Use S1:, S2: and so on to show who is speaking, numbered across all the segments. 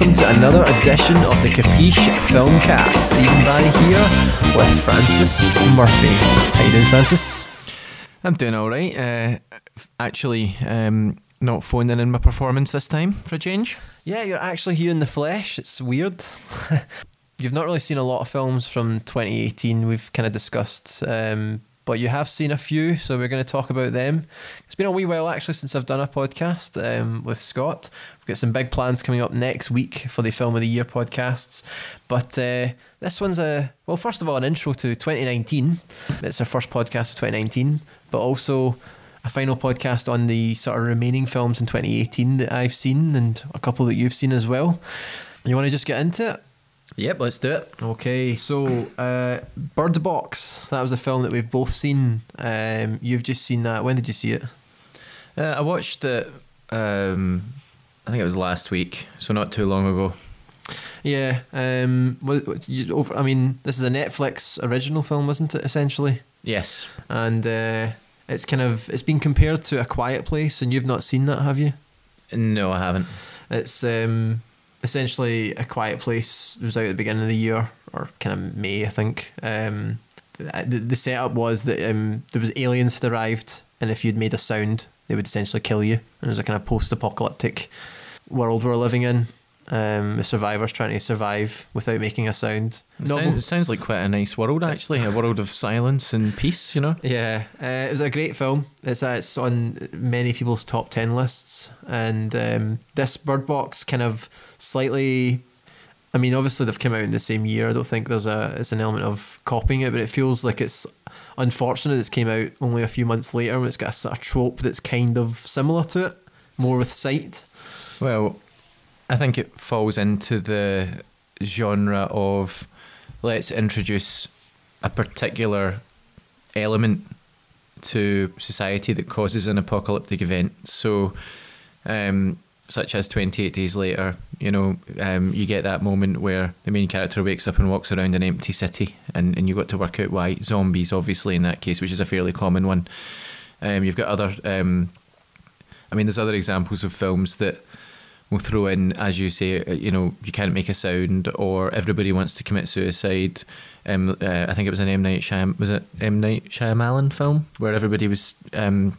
S1: and welcome to another edition of the Capiche Filmcast. Stephen Barry here with Francis Murphy. How you doing, Francis?
S2: I'm doing all right. Uh, actually, um, not phoning in my performance this time for a change.
S1: Yeah, you're actually here in the flesh. It's weird. You've not really seen a lot of films from 2018. We've kind of discussed um, but you have seen a few, so we're going to talk about them. It's been a wee while actually since I've done a podcast um, with Scott. Got some big plans coming up next week for the Film of the Year podcasts. But uh, this one's a, well, first of all, an intro to 2019. It's our first podcast of 2019, but also a final podcast on the sort of remaining films in 2018 that I've seen and a couple that you've seen as well. You want to just get into it?
S2: Yep, let's do it.
S1: Okay, so uh, Bird Box. That was a film that we've both seen. Um, you've just seen that. When did you see it?
S2: Uh, I watched it. Um, I think it was last week, so not too long ago.
S1: Yeah. Um, I mean, this is a Netflix original film, isn't it? Essentially.
S2: Yes.
S1: And uh, it's kind of it's been compared to A Quiet Place, and you've not seen that, have you?
S2: No, I haven't.
S1: It's um, essentially a quiet place it was out at the beginning of the year or kind of may i think um, the, the setup was that um, there was aliens had arrived and if you'd made a sound they would essentially kill you and it was a kind of post-apocalyptic world we're living in um, the survivors trying to survive without making a sound.
S2: It sounds, it sounds, like quite a nice world, actually. A world of silence and peace, you know?
S1: Yeah. Uh, it was a great film. It's, uh, it's on many people's top 10 lists. And um, this Bird Box kind of slightly. I mean, obviously they've come out in the same year. I don't think there's a it's an element of copying it, but it feels like it's unfortunate it's came out only a few months later when it's got a sort of trope that's kind of similar to it, more with sight.
S2: Well, I think it falls into the genre of let's introduce a particular element to society that causes an apocalyptic event. So, um, such as 28 Days Later, you know, um, you get that moment where the main character wakes up and walks around an empty city, and, and you got to work out why zombies, obviously, in that case, which is a fairly common one. Um, you've got other, um, I mean, there's other examples of films that will throw in, as you say, uh, you know, you can't make a sound, or everybody wants to commit suicide. Um, uh, I think it was an M Night Shyam- was it M Night Shyamalan film where everybody was um,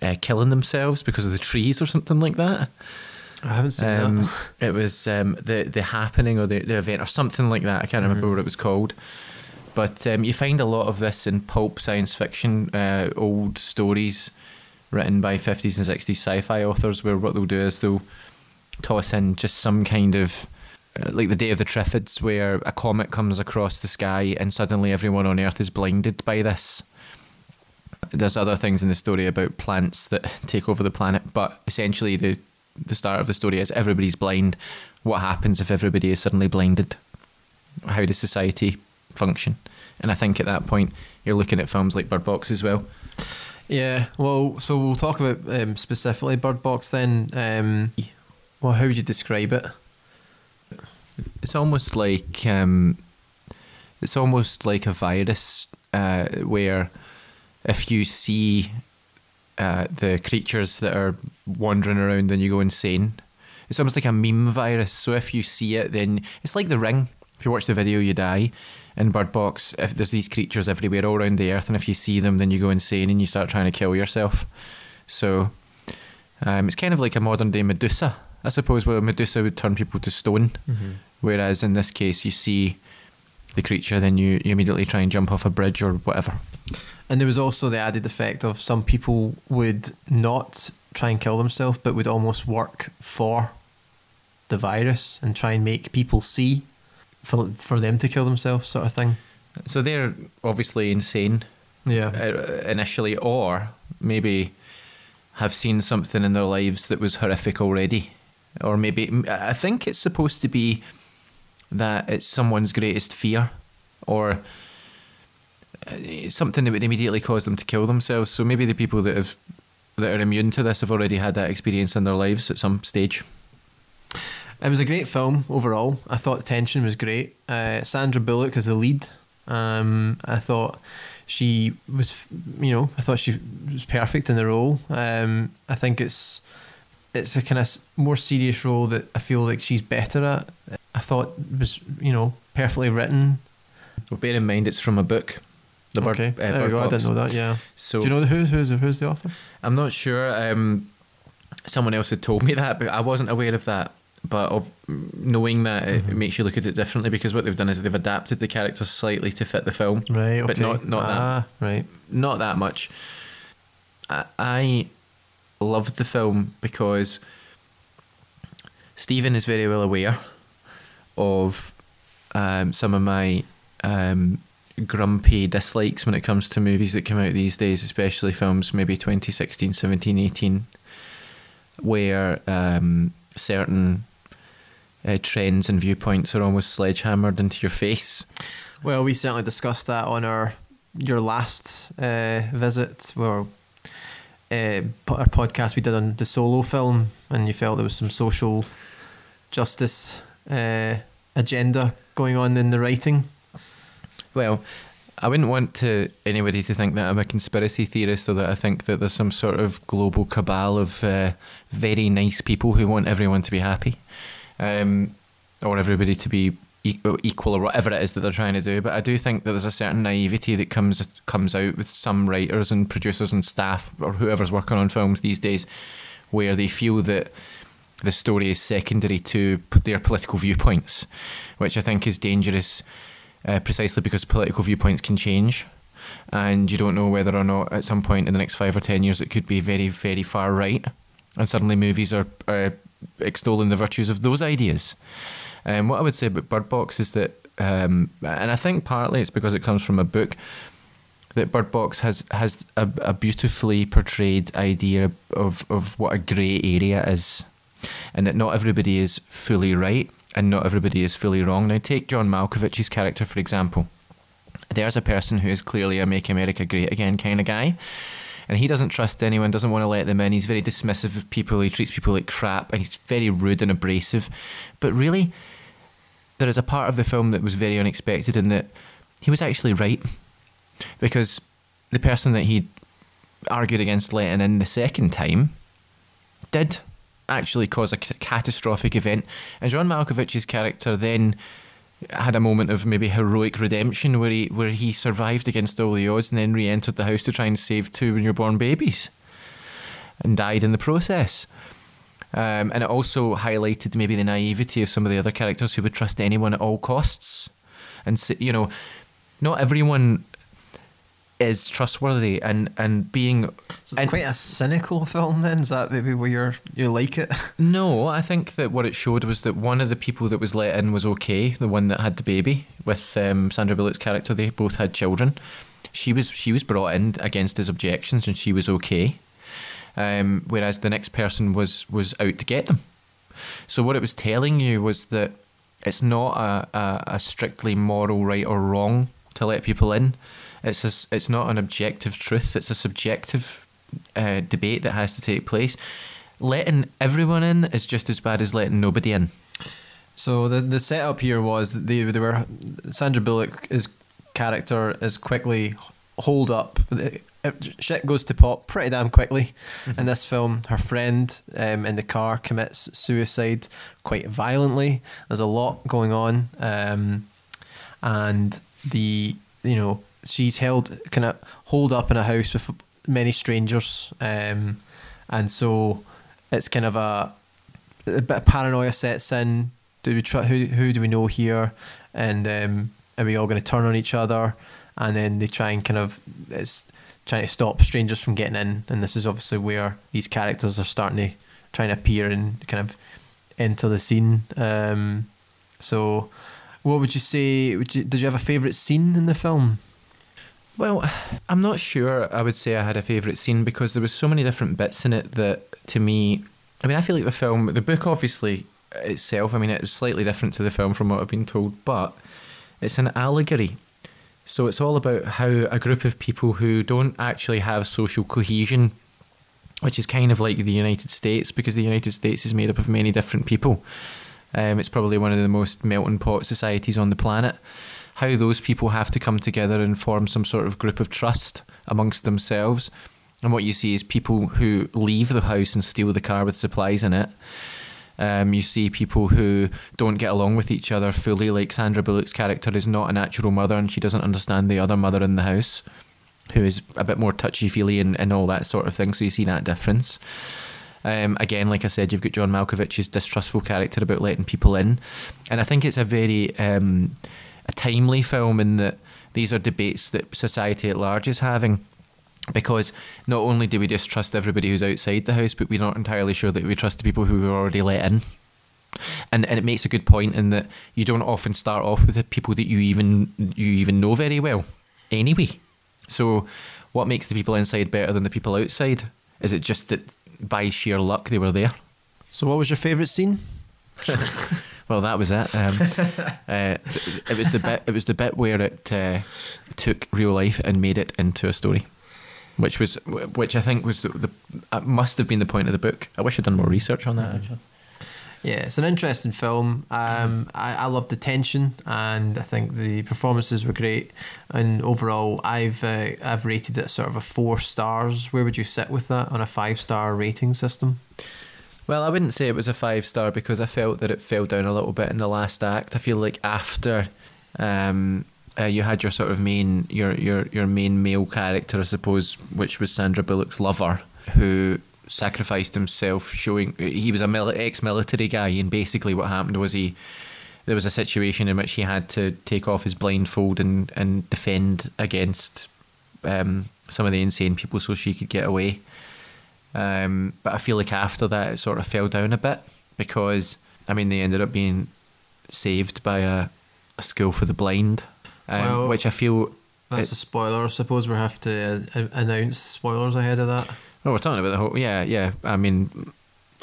S2: uh, killing themselves because of the trees or something like that.
S1: I haven't seen um, that.
S2: it was um, the the happening or the, the event or something like that. I can't remember mm-hmm. what it was called. But um, you find a lot of this in pulp science fiction, uh, old stories written by 50s and 60s sci-fi authors, where what they'll do is they'll toss in just some kind of uh, like the day of the Triffids, where a comet comes across the sky and suddenly everyone on Earth is blinded by this. There's other things in the story about plants that take over the planet, but essentially the the start of the story is everybody's blind. What happens if everybody is suddenly blinded? How does society function? And I think at that point you're looking at films like Bird Box as well.
S1: Yeah, well, so we'll talk about um, specifically Bird Box then. Um, well, how would you describe it?
S2: It's almost like um, it's almost like a virus uh, where if you see uh, the creatures that are wandering around, then you go insane. It's almost like a meme virus. So if you see it, then it's like the ring. If you watch the video, you die. In Bird Box, if there's these creatures everywhere all around the earth, and if you see them, then you go insane and you start trying to kill yourself. So um, it's kind of like a modern day Medusa I suppose where Medusa would turn people to stone, mm-hmm. whereas in this case you see the creature, then you, you immediately try and jump off a bridge or whatever.
S1: And there was also the added effect of some people would not try and kill themselves, but would almost work for the virus and try and make people see for for them to kill themselves, sort of thing.
S2: So they're obviously insane,
S1: yeah,
S2: uh, initially, or maybe have seen something in their lives that was horrific already or maybe I think it's supposed to be that it's someone's greatest fear, or uh, something that would immediately cause them to kill themselves. So maybe the people that have that are immune to this have already had that experience in their lives at some stage.
S1: It was a great film overall. I thought the tension was great. Uh, Sandra Bullock as the lead. Um, I thought she was, you know, I thought she was perfect in the role. Um, I think it's it's a kind of more serious role that I feel like she's better at. I thought was you know perfectly written.
S2: Well, bear in mind it's from a book. The bird,
S1: okay,
S2: uh,
S1: there
S2: Bird
S1: go. I didn't know that. Yeah.
S2: So
S1: Do you know the who's who's who's the author?
S2: I'm not sure. Um, someone else had told me that, but I wasn't aware of that. But of knowing that, it,
S1: Mm-hmm.
S2: it makes you look at it differently because what they've done is they've adapted the characters slightly to fit the film,
S1: Right. Okay.
S2: But not- not that.
S1: ah, Right.
S2: not that much. I, I loved the film because Stephen is very well aware of um, some of my um, grumpy dislikes when it comes to movies that come out these days, especially films maybe 2016, 17, 18, where um, certain uh, trends and viewpoints are almost sledgehammered into your face.
S1: Well, we certainly discussed that on our your last uh, visit, where uh, our podcast we did on the solo film, and you felt there was some social justice uh, agenda going on in the writing.
S2: Well, I wouldn't want to anybody to think that I'm a conspiracy theorist or that I think that there's some sort of global cabal of uh, very nice people who want everyone to be happy, um, or everybody to be equal or whatever it is that they're trying to do. But I do think that there's a certain naivety that comes comes out with some writers and producers and staff or whoever's working on films these days, where they feel that the story is secondary to their political viewpoints, which I think is dangerous uh, precisely because political viewpoints can change. And you don't know whether or not at some point in the next five or ten years it could be very, very far right. And suddenly movies are, are extolling the virtues of those ideas. Um, what I would say about Bird Box is that, um, and I think partly it's because it comes from a book, that Bird Box has has a, a beautifully portrayed idea of, of what a grey area is, and that not everybody is fully right and not everybody is fully wrong. Now, take John Malkovich's character for example. There's a person who is clearly a "Make America Great Again" kind of guy, and he doesn't trust anyone, doesn't want to let them in. He's very dismissive of people. He treats people like crap, and he's very rude and abrasive. But really, there is a part of the film that was very unexpected in that he was actually right because the person that he argued against letting in the second time did actually cause a catastrophic event. And John Malkovich's character then had a moment of maybe heroic redemption where he where he survived against all the odds and then re-entered the house to try and save two newborn babies and died in the process. Um, and it also highlighted maybe the naivety of some of the other characters who would trust anyone at all costs. And you know, not everyone is trustworthy, and and being
S1: So
S2: And-
S1: quite a cynical film. Then is that maybe where you're you like it?
S2: No, I think that what it showed was that one of the people that was let in was okay. The one that had the baby with um, Sandra Bullock's character, they both had children. She was she was brought in against his objections, and she was okay. Um, whereas the next person was was out to get them. So what it was telling you was that it's not a, a, a strictly moral right or wrong to let people in. It's a, it's not an objective truth. It's a subjective uh, debate that has to take place. Letting everyone in is just as bad as letting nobody in.
S1: So the the setup here was that they they were Sandra Bullock's character is quickly holed up. It- Shit goes to pop pretty damn quickly in this film. Her friend um, in the car commits suicide quite violently. There's a lot going on, um, and the you know she's held kind of holed up in a house with many strangers, um, and so it's kind of a a bit of paranoia sets in. Do we try? Who who do we know here? And um, are we all going to turn on each other? And then they try and kind of it's trying to stop strangers from getting in. And this is obviously where these characters are starting to trying to appear and kind of enter the scene. Um, so, what would you say? Would you, did you have a favourite scene in the film?
S2: Well, I'm not sure I would say I had a favourite scene because there was so many different bits in it that to me I mean I feel like the film the book obviously itself, I mean it's slightly different to the film from what I've been told, but it's an allegory. So it's all about how a group of people who don't actually have social cohesion, which is kind of like the United States, because the United States is made up of many different people. Um, it's probably one of the most melting pot societies on the planet. How those people have to come together and form some sort of group of trust amongst themselves and what you see is people who leave the house and steal the car with supplies in it. Um, you see people who don't get along with each other fully, like Sandra Bullock's character is not a natural mother and she doesn't understand the other mother in the house, who is a bit more touchy feely and, and all that sort of thing. So you see that difference. Um, again, like I said, you've got John Malkovich's distrustful character about letting people in, and I think it's a very um, a timely film in that these are debates that society at large is having because not only do we distrust everybody who's outside the house, but we're not entirely sure that we trust the people who we're already let in. And and it makes a good point in that you don't often start off with the people that you even you even know very well, anyway. So, what makes the people inside better than the people outside? Is it just that by sheer luck they were there?
S1: So, what was your favourite scene?
S2: Well, that was it. Um, uh, it was the bit. It was the bit where it uh, took real life and made it into a story, which was, which I think was the, the uh, must have been the point of the book. I wish I'd done more research on that. Actually.
S1: Yeah, it's an interesting film. Um, I, I love the tension, and I think the performances were great. And overall, I've uh, I've rated it sort of a four stars. Where would you sit with that on a five star rating system?
S2: Well, I wouldn't say it was a five star because I felt that it fell down a little bit in the last act. I feel like after um, uh, you had your sort of main your your your main male character, I suppose, which was Sandra Bullock's lover, who sacrificed himself, showing he was a mil- ex-military guy, and basically what happened was he there was a situation in which he had to take off his blindfold and and defend against um, some of the insane people so she could get away. Um, but I feel like after that, it sort of fell down a bit because I mean they ended up being saved by a, a school for the blind, um,
S1: Well,
S2: which I feel.
S1: That's
S2: It-
S1: a spoiler. I suppose we have to uh, announce spoilers ahead of that,
S2: Oh, we're talking about the whole. Yeah, yeah. I mean,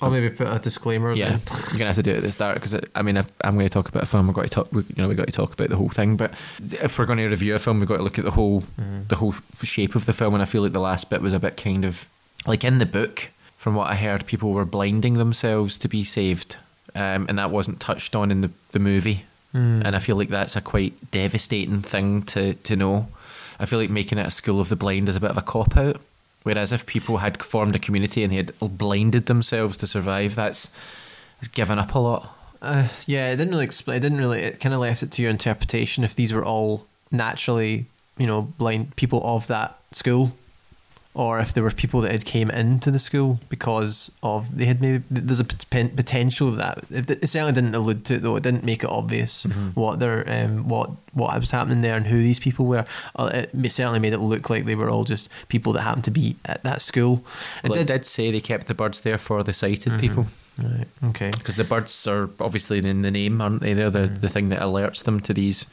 S1: I'll maybe put a disclaimer.
S2: yeah,
S1: then.
S2: you're gonna have to do it at the start because I mean, if I'm going to talk about a film, we've got to talk. we- You know, we've got to talk about the whole thing. But if we're going to review a film, we've got to look at the whole
S1: Mhm.
S2: the whole shape of the film. And I feel like the last bit was a bit kind of like in the book. From what I heard, people were blinding themselves to be saved, um, and that wasn't touched on in the the movie.
S1: Mm.
S2: And I feel like that's a quite devastating thing to to know. I feel like making it a school of the blind is a bit of a cop out. Whereas if people had formed a community and they had blinded themselves to survive, that's given up a lot.
S1: Uh, yeah, it didn't really explain. It didn't really. It kind of left it to your interpretation. If these were all naturally, you know, blind people of that school, or if there were people that had came into the school because of they had maybe there's a potential that it certainly didn't allude to it though. It didn't make it obvious
S2: Mhm.
S1: what their um what what was happening there and who these people were. Uh, it certainly made it look like they were all just people that happened to be at that school. It
S2: Well, it
S1: did.
S2: did say they kept the birds there for the sighted
S1: Mhm.
S2: people
S1: Right. Okay.
S2: because the birds are obviously in the name, aren't they? They're the,
S1: Mhm.
S2: the thing that alerts them to these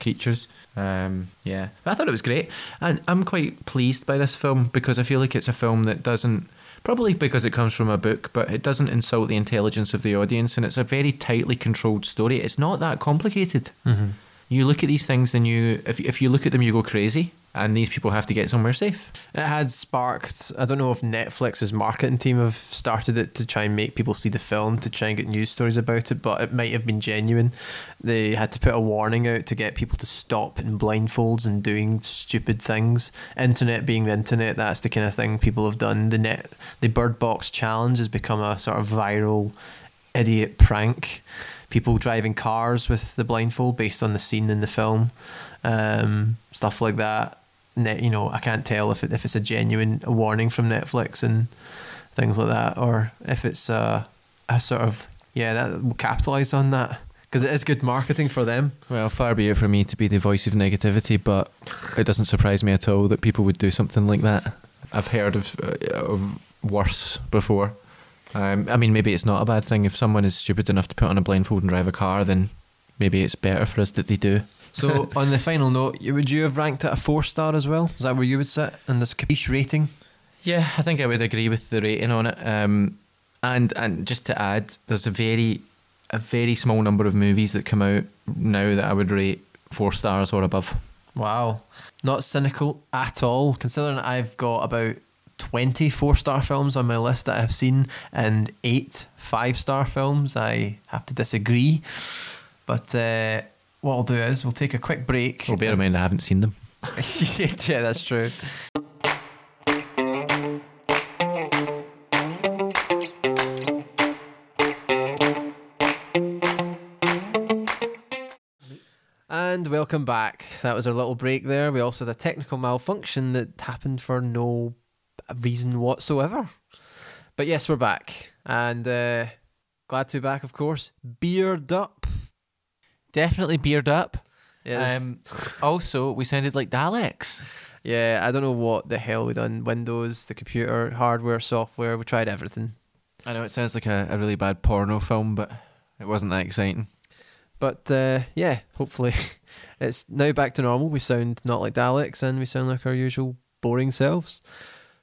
S2: creatures. Um, yeah, I thought it was great, and I'm quite pleased by this film because I feel like it's a film that doesn't. Probably because it comes from a book, but it doesn't insult the intelligence of the audience, and it's a very tightly controlled story. It's not that complicated.
S1: Mm-hmm.
S2: You look at these things, then you, if if you look at them, you go crazy, and these people have to get somewhere safe.
S1: It had sparked. I don't know if Netflix's marketing team have started it to try and make people see the film to try and get news stories about it, but it might have been genuine. They had to put a warning out to get people to stop in blindfolds and doing stupid things. Internet being the internet, that's the kind of thing people have done. The net, the Bird Box challenge has become a sort of viral idiot prank. People driving cars with the blindfold based on the scene in the film, um, stuff like that. You know, I can't tell if it, if it's a genuine warning from Netflix and things like that, or if it's a, a sort of yeah that will capitalize on that because it is good marketing for them.
S2: Well, far be it for me to be the voice of negativity, but it doesn't surprise me at all that people would do something like that. I've heard of uh, of worse before. Um, I mean, maybe it's not a bad thing if someone is stupid enough to put on a blindfold and drive a car. Then maybe it's better for us that they do.
S1: So on the final note, would you have ranked it a four star as well? Is that where you would sit in this capiche rating?
S2: Yeah, I think I would agree with the rating on it. Um, and and just to add, there's a very a very small number of movies that come out now that I would rate four stars or above.
S1: Wow, not cynical at all. Considering I've got about 20 four star films on my list that I've seen and eight five star films. I have to disagree. But uh, what I'll do is we'll take a quick break.
S2: Well, bear in mind, I haven't seen them.
S1: yeah, that's true. And welcome back. That was our little break there. We also had a technical malfunction that happened for no reason whatsoever. But yes, we're back. And uh, glad to be back, of course. Beard up.
S2: Definitely beard up.
S1: Yes.
S2: Um, also, we sounded like Daleks.
S1: yeah, I don't know what the hell we done. Windows, the computer, hardware, software. We tried everything.
S2: I know it sounds like a, a really bad porno film, but it wasn't that exciting.
S1: But uh, yeah, hopefully it's now back to normal. We sound not like Daleks and we sound like our usual boring selves.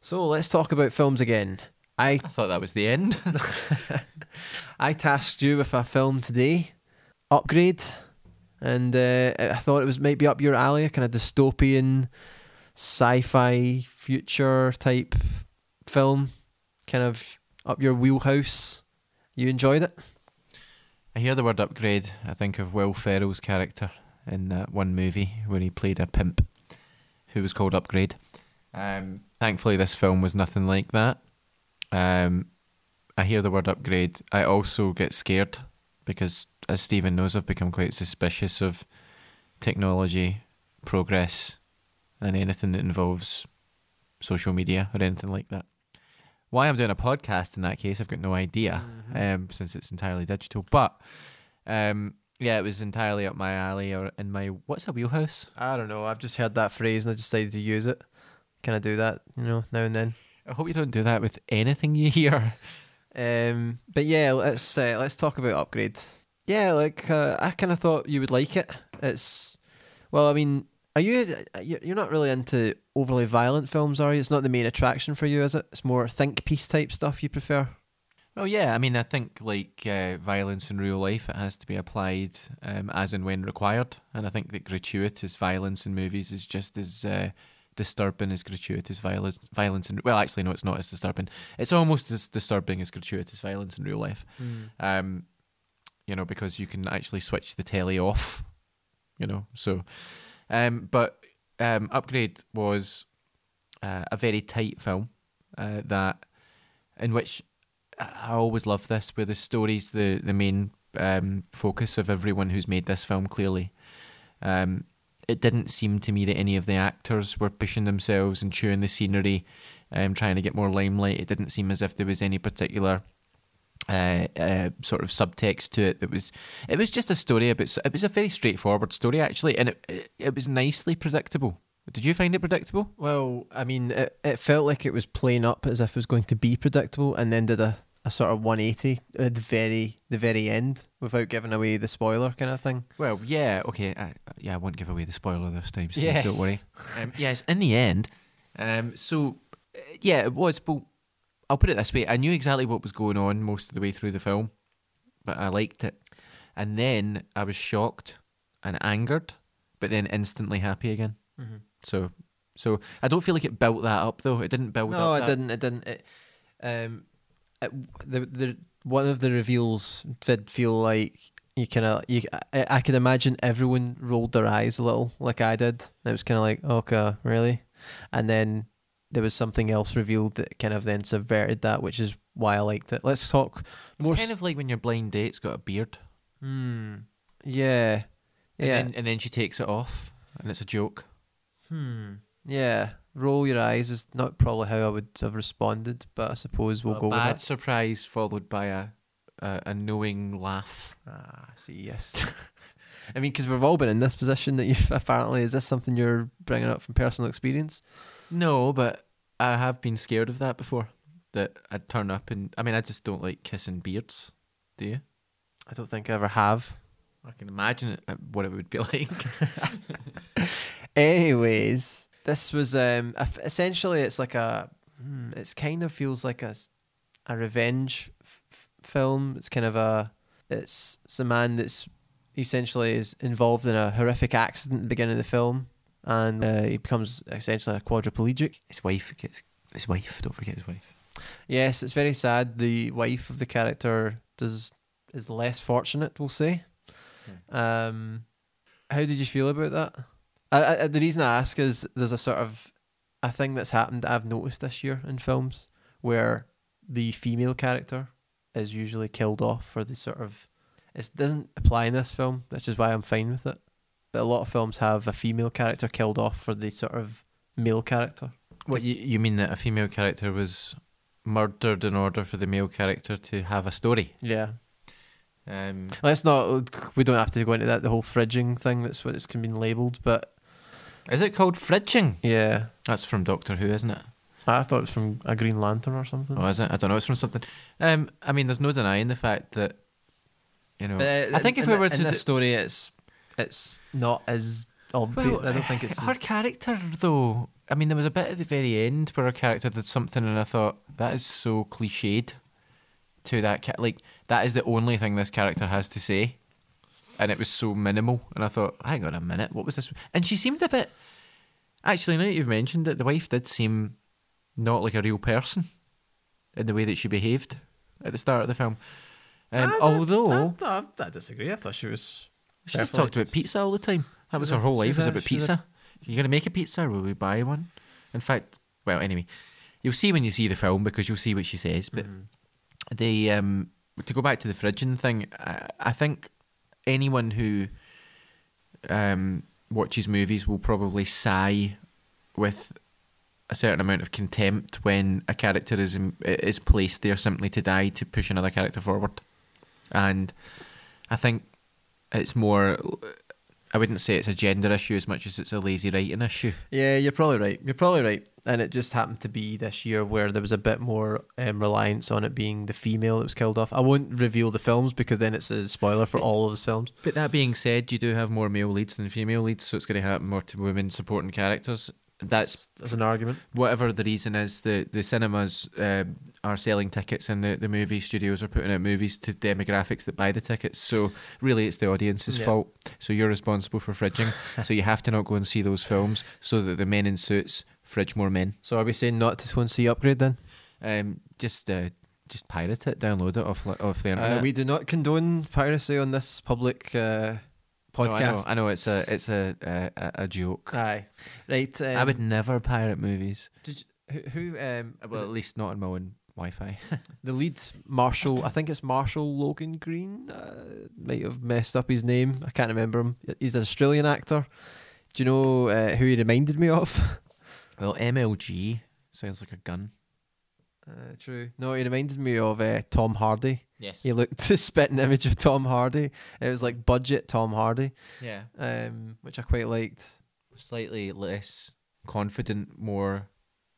S1: So let's talk about films again. I
S2: I thought that was the end.
S1: I tasked you with a film today, Upgrade, and uh, I thought it was maybe up your alley, a kind of dystopian, sci-fi future type film, kind of up your wheelhouse. You enjoyed it?
S2: I hear the word upgrade. I think of Will Ferrell's character in that one movie where he played a pimp who was called Upgrade. Um, thankfully, this film was nothing like that. Um, I hear the word upgrade. I also get scared because, as Stephen knows, I've become quite suspicious of technology, progress, and anything that involves social media or anything like that. Why I'm doing a podcast in that case, I've got no idea, um, since it's entirely digital. But um, yeah, it was entirely up my alley or in my what's a wheelhouse.
S1: I don't know. I've just heard that phrase and I decided to use it. Can I do that? You know, now and then.
S2: I hope you don't do that with anything you hear.
S1: Um, but yeah, let's uh, let's talk about Upgrade. Yeah, like uh, I kind of thought you would like it. It's well, I mean, are you you're not really into overly violent films, are you? It's not the main attraction for you, is it? It's more think piece type stuff you prefer.
S2: Well, yeah, I mean, I think like uh, violence in real life, it has to be applied um, as and when required, and I think that gratuitous violence in movies is just as uh, disturbing as gratuitous violence. Violence in well, actually, no, it's not as disturbing. It's almost as disturbing as gratuitous violence in real life. Um, you know, because you can actually switch the telly off. You know, so, um, but um, Upgrade was uh, a very tight film uh, that in which I always love this, where the story's the the main um, focus of everyone who's made this film. Clearly, um, it didn't seem to me that any of the actors were pushing themselves and chewing the scenery, um, trying to get more limelight. It didn't seem as if there was any particular uh, uh, sort of subtext to it. That was it was just a story about. It was a very straightforward story actually, and it it, it was nicely predictable. Did you find it predictable?
S1: Well, I mean, it, it felt like it was playing up as if it was going to be predictable, and then did a, a sort of 180 at the very the very end without giving away the spoiler kind of thing.
S2: Well, yeah, okay, I, yeah, I won't give away the spoiler this time, Steve.
S1: Yes.
S2: Don't worry. Um, yes, in the end, um, so uh, yeah, it was. But I'll put it this way: I knew exactly what was going on most of the way through the film, but I liked it, and then I was shocked and angered, but then instantly happy again.
S1: Mm-hmm.
S2: So, so I don't feel like it built that up though. It didn't build
S1: No,
S2: up.
S1: it
S2: that-
S1: didn't. It didn't. It, um, the the one of the reveals did feel like you kind of you. I, I could imagine everyone rolled their eyes a little, like I did. It was kind of like, okay, really, and then there was something else revealed that kind of then subverted that, which is why I liked it. Let's talk more.
S2: It's kind of like when your blind date's got a beard,
S1: Hmm. Yeah.
S2: and
S1: Yeah.
S2: then, and then she takes it off, and it's a joke.
S1: Hmm. Yeah. Roll your eyes is not probably how I would have responded, but I suppose we'll
S2: a
S1: go with
S2: bad
S1: that.
S2: surprise followed by a, a a knowing laugh.
S1: Ah, see, yes. I mean, because we've all been in this position that you've apparently. Is this something you're bringing up from personal experience?
S2: No, but I have been scared of that before. That I'd turn up and I mean I just don't like kissing beards. Do you?
S1: I don't think I ever have.
S2: I can imagine it, what it would be like.
S1: Anyways, this was um essentially it's like a. Hmm, it's kind of feels like a a revenge f- film. It's kind of a. It's it's a man that's essentially is involved in a horrific accident at the beginning of the film, and uh, he becomes essentially a quadriplegic.
S2: his wife gets his wife. Don't forget his wife.
S1: Yes, it's very sad. The wife of the character does is less fortunate, we'll say. Um, how did you feel about that? I, I, the reason I ask is there's a sort of a thing that's happened that I've noticed this year in films where the female character is usually killed off for the sort of it doesn't apply in this film, which is why I'm fine with it. but a lot of films have a female character killed off for the sort of male character.
S2: What you, you mean that a female character was murdered in order for the male character to have a story?
S1: Yeah.
S2: Um,
S1: Let's not. We don't have to go into that. The whole fridging thing. That's what it's been labelled. But
S2: is it called fridging?
S1: yeah,
S2: That's from Doctor Who, isn't it?
S1: I thought it was from a Green Lantern or something.
S2: Oh, is it? I don't know. It's from something. Um, I mean, there's no denying the fact that you know.
S1: But, uh,
S2: I think if
S1: in
S2: we
S1: the-
S2: were
S1: in
S2: to
S1: this
S2: do-
S1: story, it's it's not as obvious.
S2: Well,
S1: I don't think it's.
S2: her
S1: as-
S2: character though. I mean, there was a bit at the very end where her character did something, and I thought that is so cliched to that. Ca- like that is the only thing this character has to say, and it was so minimal. And I thought, hang on a minute, what was this? And she seemed a bit. Actually, now that you've mentioned it, the wife did seem not like a real person in the way that she behaved at the start of the film. Um,
S1: I-
S2: although
S1: I, I, I disagree. I thought she was.
S2: she just talked about pizza all the time. That was her whole life was about pizza. You're gonna make a pizza, or will we buy one? In fact, well, anyway, you'll see when you see the film because you'll see what she says. But
S1: Mhm.
S2: the um, to go back to the fridging thing, I, I think anyone who um, watches movies will probably sigh with a certain amount of contempt when a character is is placed there simply to die to push another character forward, and I think it's more. I wouldn't say it's a gender issue as much as it's a lazy writing issue.
S1: Yeah, you're probably right. You're probably right. And it just happened to be this year where there was a bit more um, reliance on it being the female that was killed off. I won't reveal the films because then it's a spoiler for all of the films.
S2: But that being said, you do have more male leads than female leads, so it's going to happen more to women supporting characters. That's
S1: as an argument.
S2: whatever the reason is. The the cinemas um are selling tickets, and the, the movie studios are putting out movies to demographics that buy the tickets. So really, it's the audience's
S1: Yeah.
S2: fault. So you're responsible for fridging. so you have to not go and see those films, so that the men in suits fridge more men.
S1: So are we saying not to go and see Upgrade then?
S2: Um, just uh, just pirate it, download it off off the internet.
S1: Uh, we do not condone piracy on this public uh,
S2: No, I know,
S1: podcast.
S2: I know it's a it's a a, a- joke.
S1: Aye, right. Um,
S2: I would never pirate movies.
S1: Did you, who? who um, was
S2: Well, at least not on my own Wi-Fi.
S1: the lead Marshall? I think it's Marshall Logan Green. Uh, might have messed up his name. I can't remember him. He's an Australian actor. Do you know uh, who he reminded me of?
S2: well, MLG sounds like a gun.
S1: Uh, true. No, he reminded me of uh, Tom Hardy.
S2: Yes.
S1: He looked the spitting image of Tom Hardy. It was like budget Tom Hardy,
S2: Yeah.
S1: um, which I quite liked.
S2: Slightly less confident, more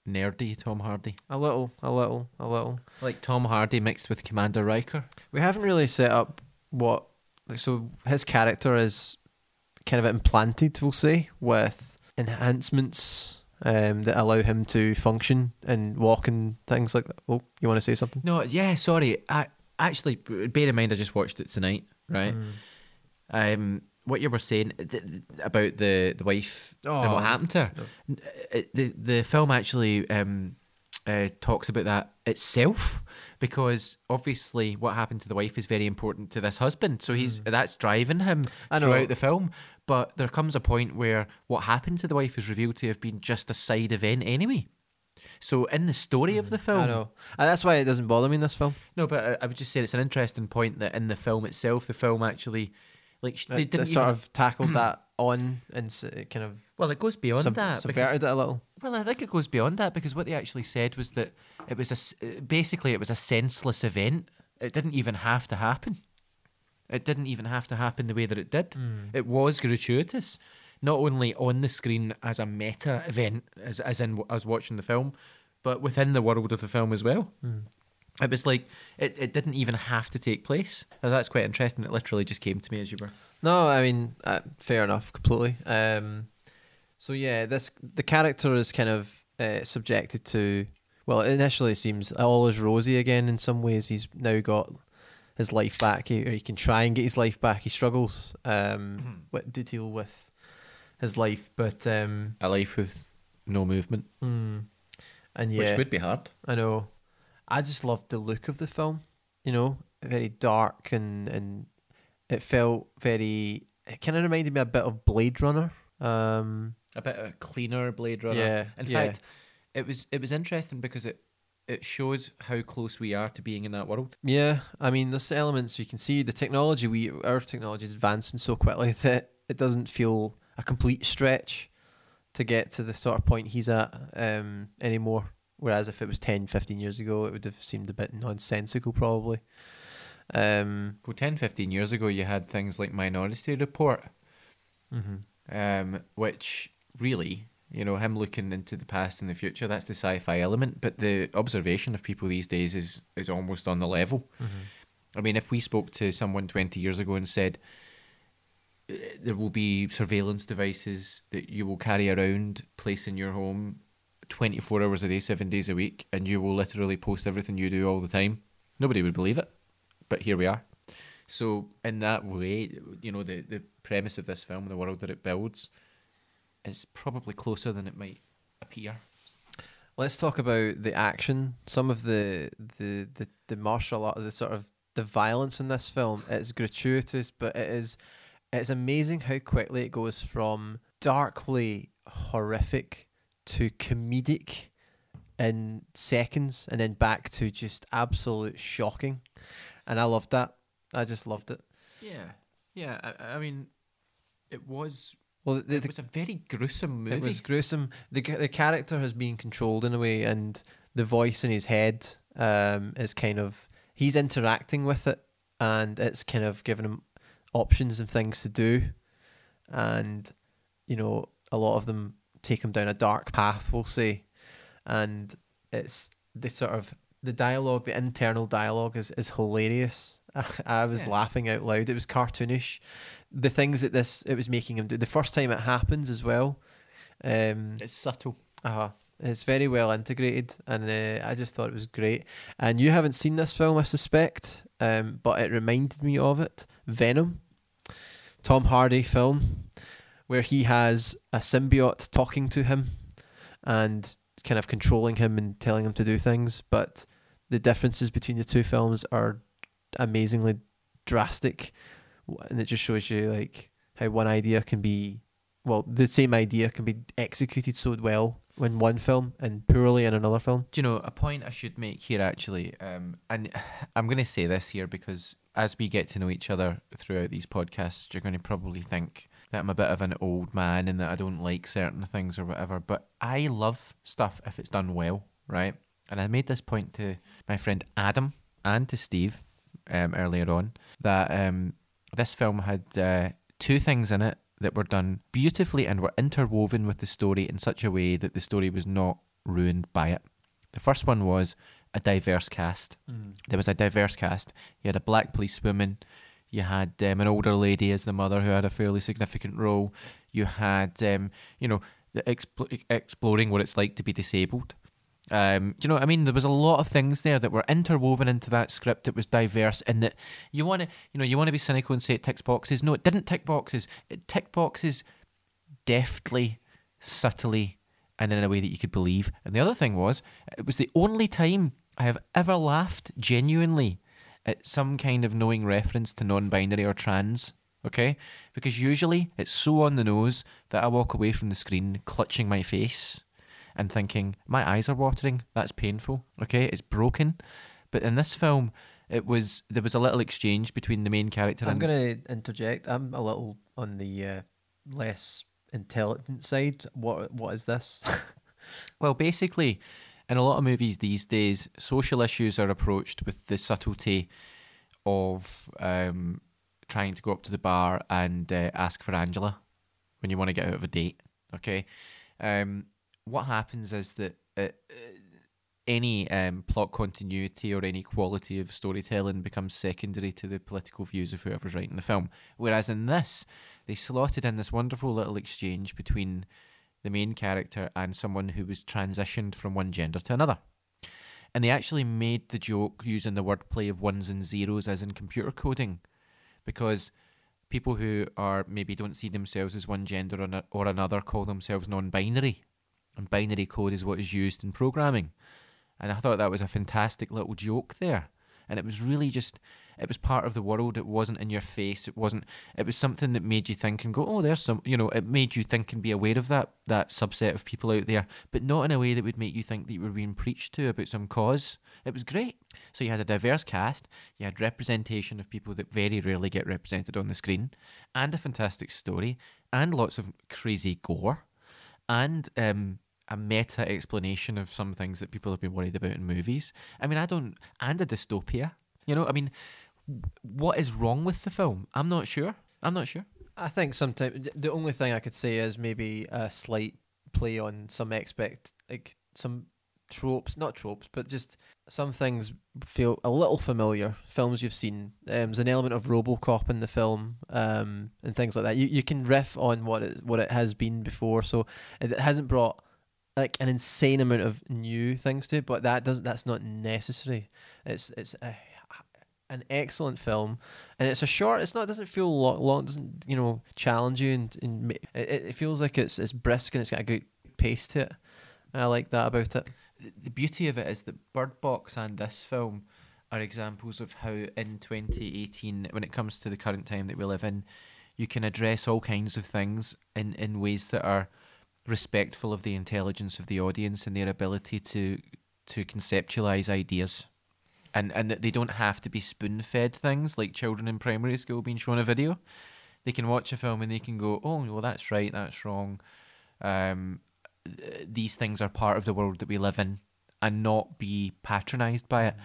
S2: nerdy Tom Hardy.
S1: A little, a little, a little.
S2: Like Tom Hardy mixed with Commander Riker.
S1: We haven't really set up what. Like, so his character is kind of implanted, we'll say, with enhancements um, that allow him to function and walk and things like that. Oh, you want to say something?
S2: No, yeah, sorry. I actually bear in mind I just watched it tonight, right?
S1: Mm.
S2: Um, what you were saying th- th- about the the wife and
S1: Oh,
S2: what happened to her.
S1: no.
S2: Uh, The the film actually um, uh, talks about that itself because obviously what happened to the wife is very important to this husband. So he's that's driving him
S1: Mm. I know.
S2: throughout the film. But there comes a point where what happened to the wife is revealed to have been just a side event anyway. So in the story of the film,
S1: Mm. I know. And that's why it doesn't bother me in this film.
S2: no, but I, I would just say it's an interesting point that in the film itself, the film actually, like, they didn't
S1: sort
S2: even-
S1: of tackled that on and it kind of
S2: Well, it goes beyond
S1: sub-
S2: that. because-
S1: subverted it a little.
S2: well, I think it goes beyond that because what they actually said was that it was a uh, basically it was a senseless event. It didn't even have to happen. It didn't even have to happen the way that it did. It was gratuitous, not only on the screen as a meta event, as as in us watching the film, but within the world of the film as well. It was like it, it didn't even have to take place. That's quite interesting. It literally just came to me as you were.
S1: No, I mean, uh, fair enough, completely. Um, so yeah, this the character is kind of uh, subjected to. Well, initially it seems all is rosy again. In some ways, he's now got his life back, he, or he can try and get his life back. He struggles um, with, to deal with his life, but um,
S2: A life with no movement,
S1: mm, and yeah,
S2: which would be hard.
S1: I know. I just loved the look of the film. You know, very dark and and it felt very. It kind of reminded me a bit of Blade Runner. Um,
S2: a bit of a cleaner Blade Runner.
S1: Yeah,
S2: In
S1: yeah.
S2: fact, it was it was interesting because it it shows how close we are to being in that world.
S1: yeah, I mean, there's elements you can see the technology. We our technology is advancing so quickly that it doesn't feel a complete stretch to get to the sort of point he's at um, anymore. Whereas if it was 10, 15 years ago, it would have seemed a bit nonsensical, probably. Um,
S2: Well, 10, 15 years ago, you had things like Minority Report,
S1: mhm.
S2: um, which really, you know, him looking into the past and the future, that's the sci fi element. But the observation of people these days is, is almost on the level. I mean, if we spoke to someone 20 years ago and said, "Uh, there will be surveillance devices that you will carry around, place in your home 24 hours a day, seven days a week, and you will literally post everything you do all the time, nobody would believe it. But here we are. So, in that way, you know, the, the premise of this film, the world that it builds, is probably closer than it might appear.
S1: Let's talk about the action. Some of the the the, the martial art, the sort of the violence in this film. It's gratuitous, but it is it's amazing how quickly it goes from darkly horrific to comedic in seconds, and then back to just absolute shocking. And I loved that. I just loved it.
S2: Yeah. Yeah. I, I mean, it was.
S1: Well, the,
S2: it
S1: the,
S2: was a very gruesome movie.
S1: It was gruesome. The the character has been controlled in a way, and the voice in his head um, is kind of he's interacting with it, and it's kind of giving him options and things to do, and you know a lot of them take him down a dark path, we'll say, and it's the sort of the dialogue, the internal dialogue is is hilarious. I was
S2: Yeah.
S1: laughing out loud. It was cartoonish. The things that this it was making him do. The first time it happens as well. Um,
S2: It's subtle.
S1: Uh huh. It's very well integrated, and uh, I just thought it was great. And you haven't seen this film, I suspect, um, but it reminded me of it. Venom, Tom Hardy film, where he has a symbiote talking to him, and kind of controlling him and telling him to do things. But the differences between the two films are amazingly drastic, and it just shows you like how one idea can be well, the same idea can be executed so well in one film and poorly in another film.
S2: Do you know a point I should make here actually? Um, and I'm going to say this here because as we get to know each other throughout these podcasts, you're going to probably think that I'm a bit of an old man and that I don't like certain things or whatever. But I love stuff if it's done well, right? And I made this point to my friend Adam and to Steve um, earlier on that um, this film had uh, two things in it that were done beautifully and were interwoven with the story in such a way that the story was not ruined by it. The first one was a diverse cast. There was a diverse cast. You had a black policewoman. You had um, an older lady as the mother who had a fairly significant role. You had, um, you know, the expl- exploring what it's like to be disabled. Um, do you know what I mean? There was a lot of things there that were interwoven into that script. It was diverse, and that you want to, you know, you want to be cynical and say it ticks boxes. No, it didn't tick boxes. It ticked boxes deftly, subtly, and in a way that you could believe. And the other thing was, it was the only time I have ever laughed genuinely at some kind of knowing reference to non-binary or trans. Okay, because usually it's so on the nose that I walk away from the screen clutching my face and thinking my eyes are watering. That's painful. Okay, it's broken. But in this film, it was there was a little exchange between the main character
S1: I'm going to interject. I'm a little on the uh, less intelligent side. What What is this?
S2: Well, basically, in a lot of movies these days, social issues are approached with the subtlety of um, trying to go up to the bar and uh, ask for Angela when you want to get out of a date. Okay, um, what happens is that uh, uh, any um, plot continuity or any quality of storytelling becomes secondary to the political views of whoever's writing the film. Whereas in this, they slotted in this wonderful little exchange between the main character and someone who was transitioned from one gender to another. And they actually made the joke using the wordplay of ones and zeros as in computer coding because people who are maybe don't see themselves as one gender or, or another call themselves non-binary and binary code is what is used in programming and i thought that was a fantastic little joke there and it was really just it was part of the world. It wasn't in your face. It wasn't. It was something that made you think and go, oh, there's some. You know, it made you think and be aware of that that subset of people out there, but not in a way that would make you think that you were being preached to about some cause. It was great. So you had a diverse cast. You had representation of people that very rarely get represented on the screen, and a fantastic story, and lots of crazy gore, and um, a meta explanation of some things that people have been worried about in movies. I mean, I don't, and a dystopia. You know, I mean, what is wrong with the film? I'm not sure. I'm not sure.
S1: I think sometimes the only thing I could say is maybe a slight play on some expect like some tropes, not tropes, but just some things feel a little familiar. Films you've seen. Um, there's an element of RoboCop in the film, um, and things like that. You you can riff on what it what it has been before, so it hasn't brought like an insane amount of new things to but that doesn't that's not necessary. It's it's a an excellent film, and it's a short. It's not. It doesn't feel long. long doesn't you know challenge you, and, and it, it feels like it's it's brisk and it's got a good pace to it. I like that about it.
S2: The beauty of it is that Bird Box and this film are examples of how in 2018, when it comes to the current time that we live in, you can address all kinds of things in in ways that are respectful of the intelligence of the audience and their ability to to conceptualize ideas and and that they don't have to be spoon fed things like children in primary school being shown a video. They can watch a film and they can go, oh, well, that's right, that's wrong. Um, these things are part of the world that we live in, and not be patronised by it.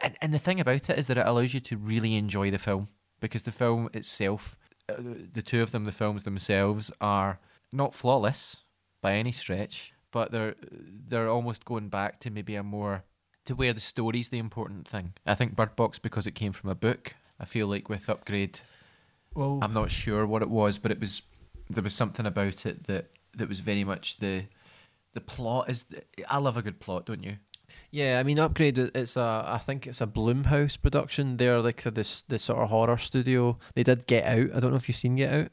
S2: And, and the thing about it is that it allows you to really enjoy the film because the film itself, uh, the two of them, the films themselves, are not flawless by any stretch, but they're they're almost going back to maybe a more to where the story's the important thing. I think Bird Box because it came from a book. I feel like with Upgrade, well, I'm not sure what it was, but it was there was something about it that that was very much the the plot is. The, I love a good plot, don't you?
S1: Yeah, I mean, Upgrade. It's a. I think it's a Blumhouse production. They're like this this sort of horror studio. They did Get Out. I don't know if you've seen Get Out.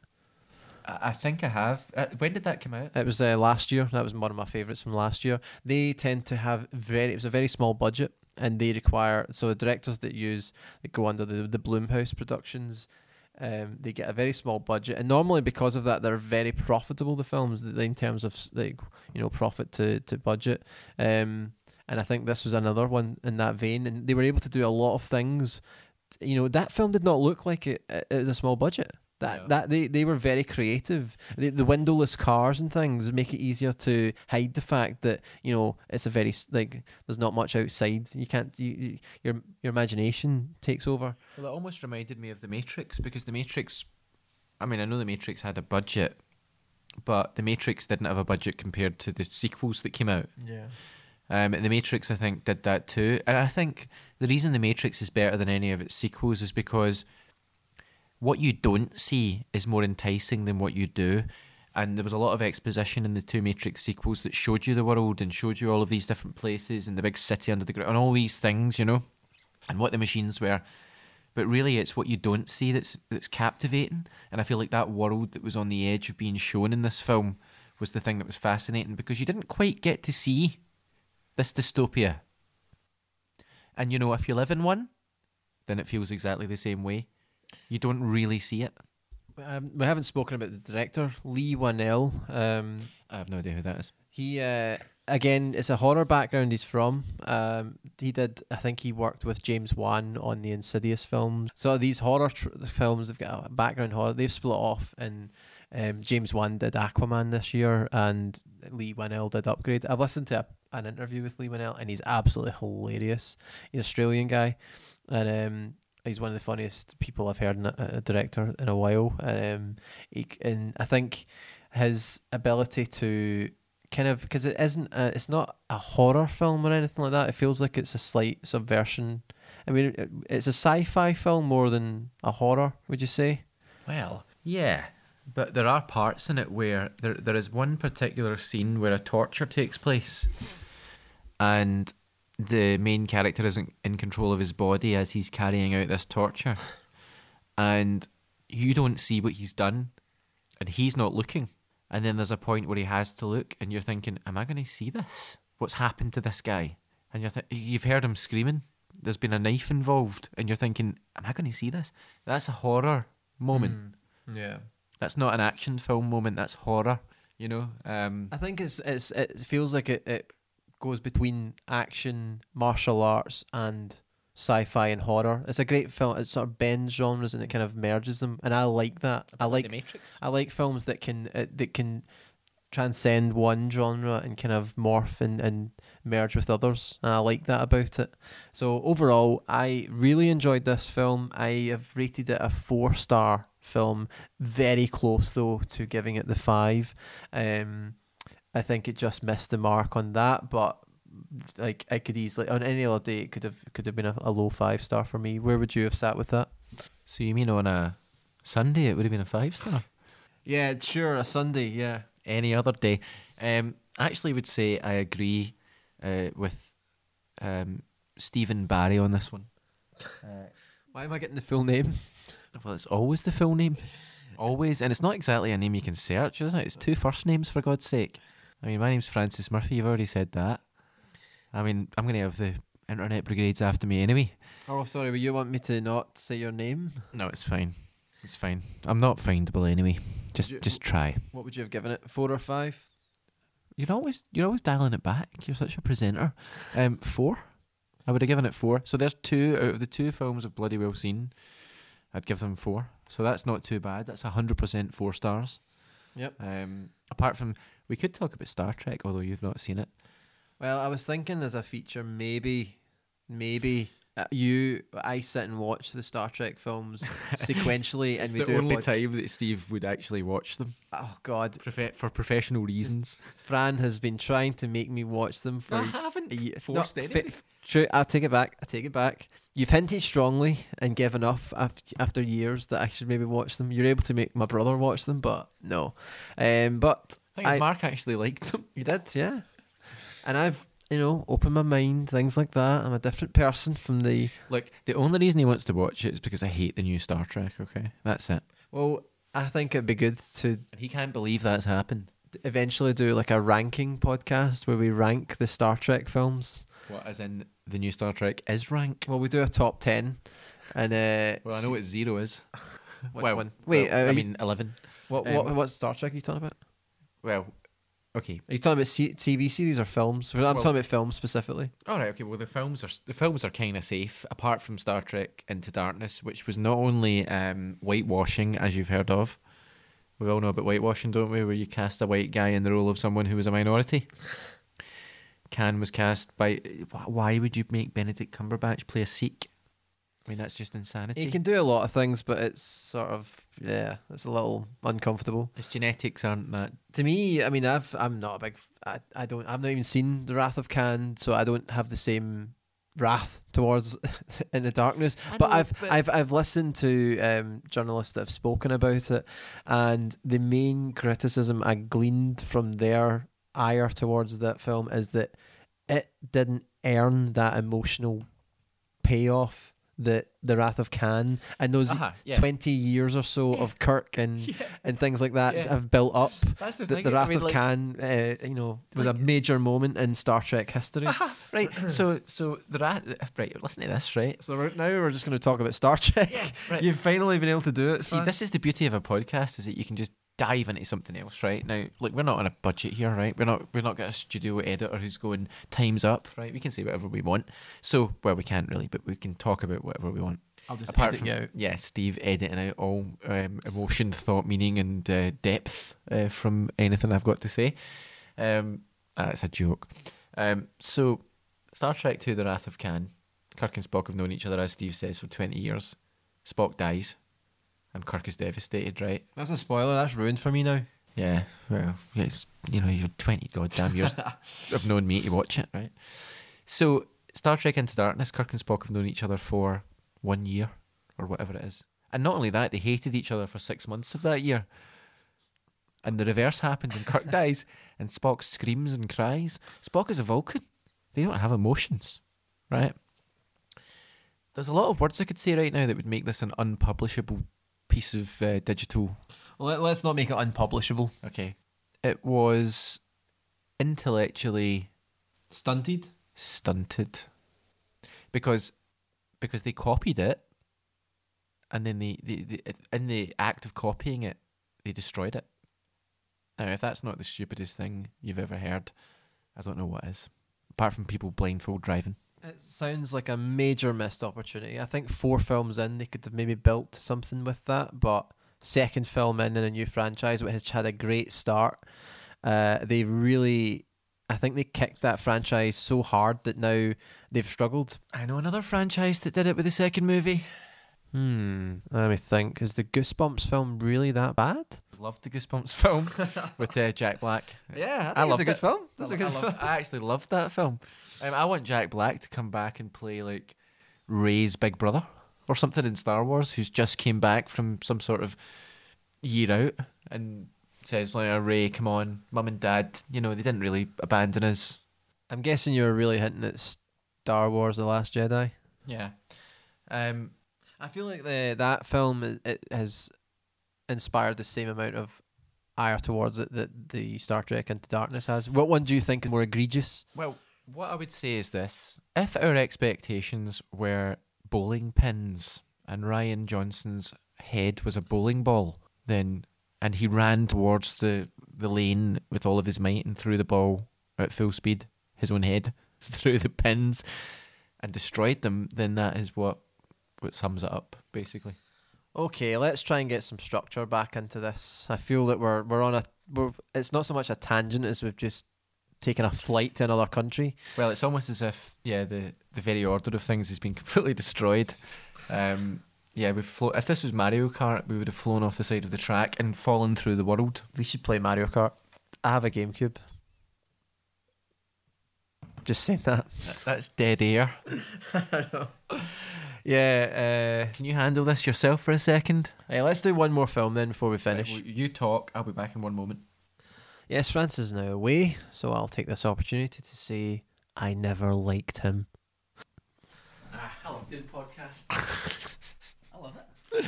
S2: I think I have. Uh, when did that come out?
S1: It was uh, last year. That was one of my favourites from last year. They tend to have very. It was a very small budget, and they require so the directors that use that go under the the Blumhouse productions. Um, they get a very small budget, and normally because of that, they're very profitable. The films, in terms of like you know profit to to budget, um, and I think this was another one in that vein. And they were able to do a lot of things. You know, that film did not look like it, it was a small budget. That yeah. that they, they were very creative. The, the windowless cars and things make it easier to hide the fact that you know it's a very like there's not much outside. You can't you, you, your your imagination takes over.
S2: Well, it almost reminded me of the Matrix because the Matrix. I mean, I know the Matrix had a budget, but the Matrix didn't have a budget compared to the sequels that came out.
S1: Yeah.
S2: Um, the Matrix, I think, did that too, and I think the reason the Matrix is better than any of its sequels is because what you don't see is more enticing than what you do. And there was a lot of exposition in the two Matrix sequels that showed you the world and showed you all of these different places and the big city under the ground and all these things, you know, and what the machines were. But really, it's what you don't see that's that's captivating. And I feel like that world that was on the edge of being shown in this film was the thing that was fascinating because you didn't quite get to see this dystopia. And you know, if you live in one, then it feels exactly the same way. You don't really see it.
S1: Um, we haven't spoken about the director, Lee Whannell. Um,
S2: I have no idea who that is.
S1: He uh, again, it's a horror background he's from. Um, he did, I think, he worked with James Wan on the Insidious films. So these horror tr- films, they've got a background horror. They've split off, and um, James Wan did Aquaman this year, and Lee Whannell did Upgrade. I've listened to a, an interview with Lee Whannell, and he's absolutely hilarious. He's an Australian guy, and um, he's one of the funniest people I've heard in a, a director in a while. Um, he, and I think his ability to kind of because it isn't a, it's not a horror film or anything like that. It feels like it's a slight subversion. I mean, it, it's a sci-fi film more than a horror. Would you say?
S2: Well, yeah, but there are parts in it where there there is one particular scene where a torture takes place, and the main character isn't in control of his body as he's carrying out this torture. And you don't see what he's done, and he's not looking. And then there's a point where he has to look, and you're thinking, Am I going to see this? What's happened to this guy? And you're th- you've heard him screaming there's been a knife involved, and you're thinking, "Am I going to see this?" That's a horror moment.
S1: Mm, yeah.
S2: That's not an action film moment. That's horror. You know. Um,
S1: I think it's it's it feels like it, it goes between action, martial arts, and sci-fi and horror. It's a great film. It sort of bends genres and it kind of merges them, and I like that. I like
S2: Matrix.
S1: I like films that can uh, that can transcend one genre and kind of morph and, and merge with others. And I like that about it. So overall, I really enjoyed this film. I have rated it a four star film, very close though to giving it the five. Um, I think it just missed the mark on that, but like I could easily on any other day it could have could have been a, a low five star for me. Where would you have sat with that?
S2: So you mean on a Sunday it would have been a five star?
S1: Yeah, sure, a Sunday, yeah.
S2: Any other day? Um, I actually would say I agree uh, with um, Stephen Barry on this one.
S1: Why am I getting the full name?
S2: Well, it's always the full name, always, and it's not exactly a name you can search, isn't it? It's two first names for God's sake. I mean, my name's Francis Murphy. You've already said that. I mean, I'm going to have the internet brigades after me anyway.
S1: Oh, sorry. Will you want me to not say your name?
S2: No, it's fine. It's fine. I'm not findable anyway. Just,
S1: You-
S2: just try.
S1: What would you have given it? Four or five?
S2: You're always, you're always dialing it back. You're such a presenter. Um, four. I would have given it four. So there's two out of the two films I've bloody well seen. I'd give them four. So that's not too bad. That's hundred percent four stars.
S1: Yep.
S2: Um, apart from, we could talk about Star Trek, although you've not seen it.
S1: Well, I was thinking as a feature, maybe, maybe uh, you, I sit and watch the Star Trek films sequentially, and we do a pod-
S2: time that Steve would actually watch them
S1: Oh God,
S2: Profe- for professional reasons.
S1: Fran has been trying to make me watch them for.
S2: I
S1: haven't ye-
S2: forced
S1: no,
S2: anything.
S1: fi- True, I'll take it back. I take it back. You've hinted strongly and given up af- after years that I should maybe watch them. You're able to make my brother watch them, but no. Um, but
S2: I think
S1: I-
S2: Mark actually liked them.
S1: You did, yeah. And I've, you know, opened my mind, things like that. I'm a different person from the.
S2: Look, the only reason he wants to watch it is because I hate the new Star Trek. Okay, that's it.
S1: Well, I think it'd be good to
S2: he can't believe that's happened.
S1: eventually do like a ranking podcast where we rank the Star Trek films.
S2: What, as in the new Star Trek is rank?
S1: Well, we do a top 10. And, uh,
S2: Well, I know what zero is.
S1: Which
S2: well,
S1: one? Wait,
S2: well,
S1: uh,
S2: I mean eleven.
S1: what, what,
S2: um,
S1: what Star Trek are you talking about?
S2: Well, okay.
S1: Are you talking about C- TV series or films? I'm
S2: Well-
S1: talking about films specifically.
S2: All right, okay. Well, the films are the films are kind of safe, apart from Star Trek Into Darkness, which was not only um, whitewashing, as you've heard of. We all know about whitewashing, don't we? Where you cast a white guy in the role of someone who was a minority. Khan was cast by. Why would you make Benedict Cumberbatch play a Sikh? I mean, that's just insanity.
S1: You can do a lot of things, but it's sort of, yeah, it's a little uncomfortable.
S2: His genetics aren't that.
S1: to me, I mean, I've I'm not a big. I, I don't. I've not even seen the Wrath of Khan, so I don't have the same wrath towards in the darkness.
S2: I
S1: but I've
S2: but-
S1: I've I've listened to um, journalists that have spoken about it, and the main criticism I gleaned from their ire towards that film is that it didn't earn that emotional payoff that the Wrath of Khan and those
S2: Aha, yeah.
S1: 20 years or so of Kirk and and things like that
S2: Yeah.
S1: have built up.
S2: That's the
S1: The,
S2: thing.
S1: the
S2: I
S1: Wrath
S2: mean,
S1: of
S2: like-
S1: Khan, uh, you know, was a major moment in Star Trek history.
S2: right. So, so the rat. Right. Listen to this. Right.
S1: so we're, now we're just going to talk about Star Trek.
S2: Yeah, right.
S1: You've finally been able to do it.
S2: See,
S1: Fran.
S2: this is the beauty of a podcast is that you can just dive into something else, right? Now, look, we're not on a budget here, right? We're not we're not got a studio editor who's going times up, right? We can say whatever we want. So, well, we can't really, but we can talk about whatever we want.
S1: I'll just
S2: Apart
S1: edit
S2: from
S1: out.
S2: yeah, Steve editing out all um, emotion, thought, meaning, and uh, depth uh, from anything I've got to say. Um, ah, it's a joke. Um, so, Star Trek Two: The Wrath of Khan. Kirk and Spock have known each other, as Steve says, for twenty years. Spock dies, and Kirk is devastated. Right?
S1: That's a spoiler. That's ruined for me now.
S2: Yeah. Well, it's you know, you're twenty goddamn years of known me to watch it, right? So, Star Trek Into Darkness. Kirk and Spock have known each other for one year or whatever it is, and not only that, they hated each other for six months of that year. And the reverse happens, and Kirk dies, and Spock screams and cries. Spock is a Vulcan; they don't have emotions, right? There's a lot of words I could say right now that would make this an unpublishable piece of uh, digital
S1: let, let's not make it unpublishable.
S2: Okay. It was intellectually
S1: Stunted.
S2: stunted. Because because they copied it, and then they, they, they in the act of copying it, they destroyed it. Now, if that's not the stupidest thing you've ever heard, I don't know what is. Apart from people blindfold driving.
S1: It sounds like a major missed opportunity. I think four films in, they could have maybe built something with that, but second film in in a new franchise, which had a great start, uh, they really, I think they kicked that franchise so hard that now they've struggled.
S2: I know another franchise that did it with the second movie.
S1: Hmm. Let me think. Is the Goosebumps film really that bad?
S2: Loved the Goosebumps film with uh, Jack Black.
S1: Yeah,
S2: I loved
S1: a good
S2: it.
S1: film.
S2: I,
S1: That's a good
S2: I,
S1: film.
S2: I actually loved that film. Um, I want Jack Black to come back and play like Rey's big brother or something in Star Wars, who's just came back from some sort of year out and says like, oh, "Ray, come on, mum and dad, you know they didn't really abandon us."
S1: I'm guessing you were really hinting at Star Wars: The Last Jedi.
S2: Yeah. Um,
S1: I feel like the that film it has inspired the same amount of ire towards it that the Star Trek Into Darkness has. What one do you think is more egregious?
S2: Well, what I would say is this: if our expectations were bowling pins and Rian Johnson's head was a bowling ball, then and he ran towards the the lane with all of his might and threw the ball at full speed, his own head through the pins, and destroyed them, then that is what what sums it up, basically.
S1: Okay, let's try and get some structure back into this. I feel that we're we're on a we're it's not so much a tangent as we've just taken a flight to another country.
S2: Well, it's almost as if yeah, the the very order of things has been completely destroyed. Um, yeah, we've flo- if this was Mario Kart, we would have flown off the side of the track and fallen through the world.
S1: We should play Mario Kart. I have a GameCube. Just saying that.
S2: That's, that's dead air.
S1: Yeah. Uh,
S2: Can you handle this yourself for a second?
S1: hey, let's do one more film then before we finish.
S2: Right, well, you talk. I'll be back in one moment.
S1: Yes, France is now away, so I'll take this opportunity to say I never liked him.
S2: Ah, I love doing podcasts. I love it.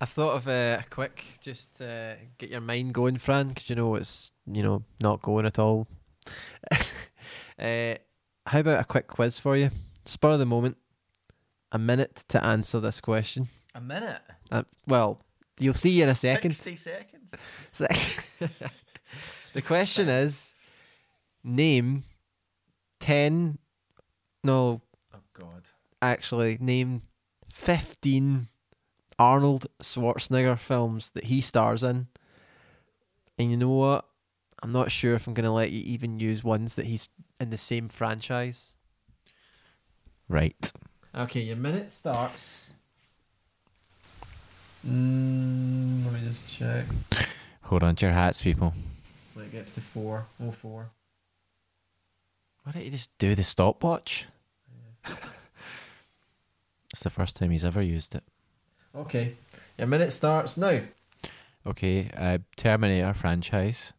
S1: I've thought of uh, a quick, just uh, get your mind going, Fran, because you know it's you know not going at all. uh, how about a quick quiz for you? Spur of the moment, a minute to answer this question.
S2: A minute.
S1: Uh, well, you'll see in a second.
S2: Sixty seconds.
S1: Six. the question is name 10 no
S2: Oh God.
S1: actually name 15 arnold schwarzenegger films that he stars in and you know what i'm not sure if i'm going to let you even use ones that he's in the same franchise
S2: Right.
S1: Okay your minute starts mm, let me just check
S2: Hold on to your hats, people.
S1: when it gets to 4 oh 4
S2: Why don't you just do the stopwatch? it's the first time he's ever used it.
S1: Okay, your minute starts now.
S2: Okay, uh, Terminator franchise.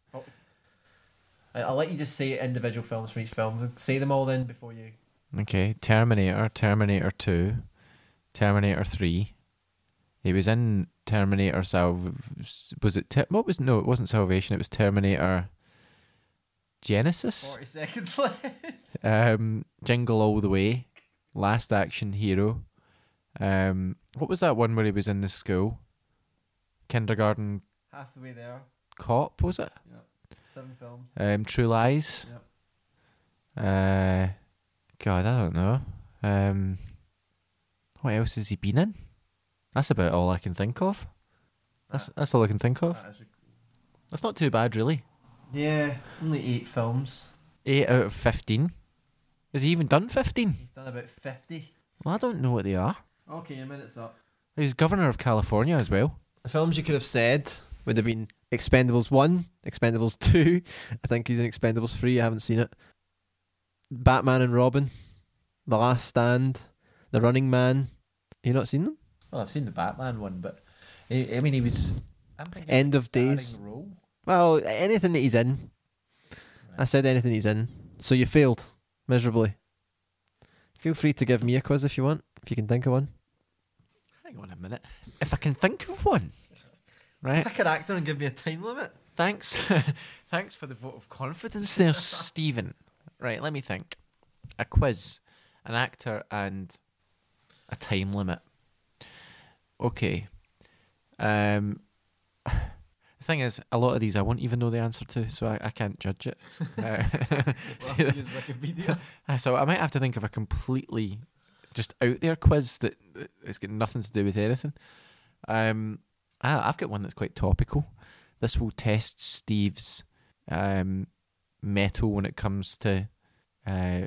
S1: I- I'll let you just say individual films for each film. Say them all then before you.
S2: Okay, Terminator, Terminator 2, Terminator 3. He was in Terminator Salv. Was it. Ter- what was. No, it wasn't Salvation, it was Terminator Genisys?
S1: Forty seconds left.
S2: Um, Jingle All the Way, Last Action Hero. Um, what was that one where he was in the school? Kindergarten
S1: Half the way there.
S2: Cop, was it?
S1: Seven films.
S2: Um, True Lies.
S1: Yep.
S2: Uh, God, I don't know. Um, what else has he been in? That's about all I can think of. That's that's all I can think of. That's not too bad, really.
S1: Yeah, only eight films.
S2: Eight out of fifteen. Has he even done fifteen?
S1: He's done about fifty.
S2: Well, I don't know what they are.
S1: Okay, your minute's up.
S2: He was governor of California as well.
S1: The films you could have said would have been Expendables one, Expendables two. I think he's in Expendables three. I haven't seen it. Batman and Robin, The Last Stand, The Running Man. You not seen them?
S2: Well, I've seen the Batman one, but I, I mean, he was. I'm
S1: End of Days.
S2: Role.
S1: Well, anything that he's in. I said anything he's in. So you failed miserably. Feel free to give me a quiz if you want, if you can think of one.
S2: Hang on a minute. If I can think of one, right?
S1: Pick an actor and give me a time limit.
S2: Thanks, thanks for the vote of confidence there, Stephen. Right, let me think. A quiz, an actor, and a time limit. Okay. Um, the thing is, a lot of these I won't even know the answer to, so I, I can't judge it. Uh, that-
S1: Wikipedia.
S2: Uh, so I might have to think of a completely just out there quiz that that has got nothing to do with anything. Um, ah, I've got one that's quite topical. This will test Steve's um, metal when it comes to uh,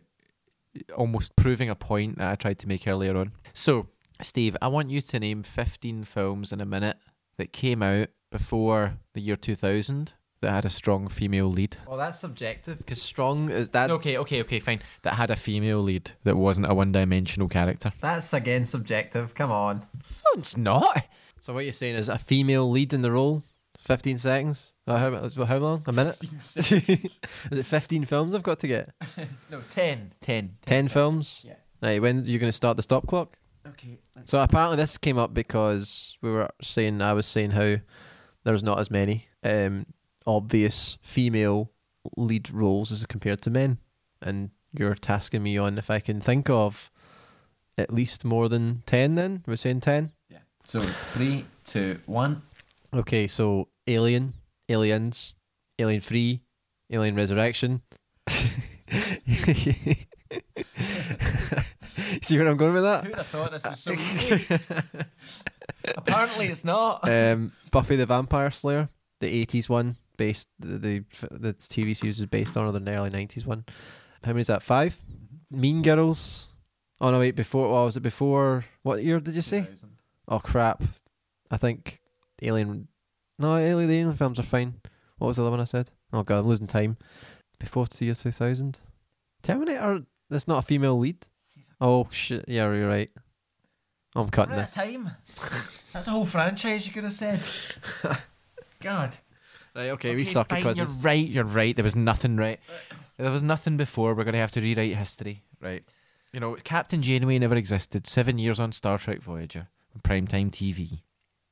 S2: almost proving a point that I tried to make earlier on. So, Steve, I want you to name 15 films in a minute that came out before the year 2000 that had a strong female lead.
S1: Well, that's subjective because strong is that.
S2: Okay, okay, okay, fine. That had a female lead that wasn't a one-dimensional character.
S1: That's again subjective. Come on.
S2: No, it's not.
S1: So what you're saying is a female lead in the role. Fifteen seconds. Uh, how, how long? A minute? is it fifteen films I've got to get?
S2: No, 10. 10.
S1: Ten films.
S2: Yeah.
S1: Right. When are you going to start the stop clock?
S2: Okay.
S1: So apparently this came up because we were saying I was saying how there's not as many um, obvious female lead roles as compared to men, and you're tasking me on if I can think of at least more than ten. Then we're saying ten.
S2: Yeah. So, three, two, one.
S1: Okay, so Alien, Aliens, Alien Free, Alien Resurrection. See where I'm going with that?
S2: Who'd have thought this was so easy? Apparently, it's not.
S1: um, Buffy the Vampire Slayer, the '80s one, based the, the the TV series was based on, or the early '90s one. How many is that? 5 Mean Girls. Oh no, wait. Before, what was it? Before what year did you say? Oh crap! I think Alien. No, Alien. The Alien films are fine. What was the other one I said? Oh god, I'm losing time. Before the year 2000. Terminator. That's not a female lead. Oh shit! Yeah, you're right. I'm cutting this.
S2: time. That's a whole franchise you could have said. God.
S1: Right, okay, we suck at quizzes.
S2: You're right, you're right. There was nothing right. There was nothing before. We're going to have to rewrite history. Right. You know, Captain Janeway never existed. Seven years on Star Trek Voyager. On primetime TV.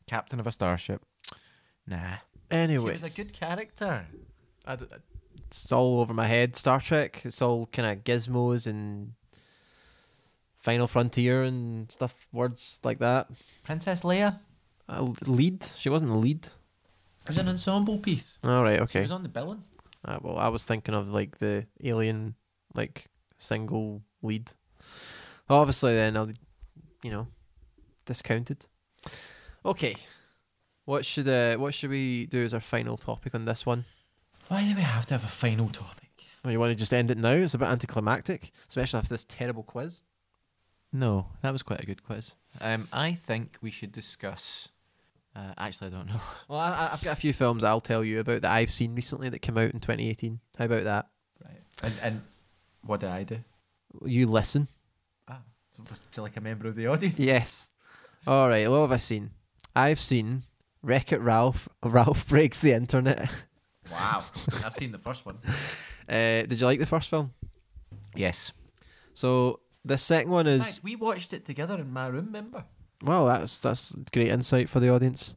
S2: Captain of a starship. Nah.
S1: Anyway,
S2: She was a good character.
S1: I d- it's all over my head. Star Trek. It's all kind of gizmos and Final Frontier and stuff. Words like that.
S2: Princess Leia
S1: A l- lead. She wasn't a lead.
S2: It was an ensemble piece.
S1: All right.
S2: She
S1: Okay.
S2: was on the billing.
S1: Uh, well, I was thinking of like the alien, like single lead. Obviously, then I'll, you know, discounted. Okay. What should uh, what should we do as our final topic on this one?
S2: Why do we have to have a final topic?
S1: Or you want to just end it now? It's a bit anticlimactic, especially after this terrible quiz.
S2: No, that was quite a good quiz. Um, I think we should discuss. Uh, actually, I don't know.
S1: Well, I, I- I've got a few films I'll tell you about that I've seen recently that came out in 2018. How about that?
S2: Right. And and what did I do?
S1: You listen.
S2: Ah, was like a member of the audience?
S1: Yes. All right. What have I seen? I've seen Wreck It Ralph. Ralph breaks the internet.
S2: Wow. I've seen the first one.
S1: Uh, did you like the first film?
S2: Yes.
S1: So the second one is
S2: fact, we watched it together in my room. Remember?
S1: well. That's that's great insight for the audience.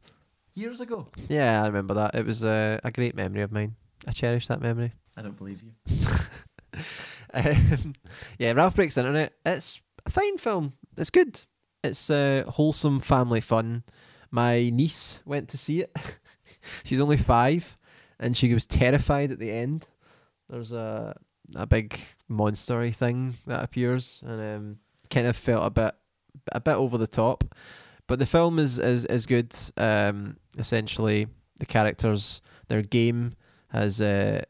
S2: Years ago.
S1: Yeah, I remember that. It was uh, a great memory of mine. I cherish that memory.
S2: I don't believe you.
S1: Um, yeah, Ralph Breaks the Internet. It's a fine film. It's good. It's uh, wholesome family fun. My niece went to see it. She's only five, and she was terrified at the end. There's a a big monstery thing that appears, and um, kind of felt a bit a bit over the top. But the film is is is good. Um, essentially, the characters, their game has uh,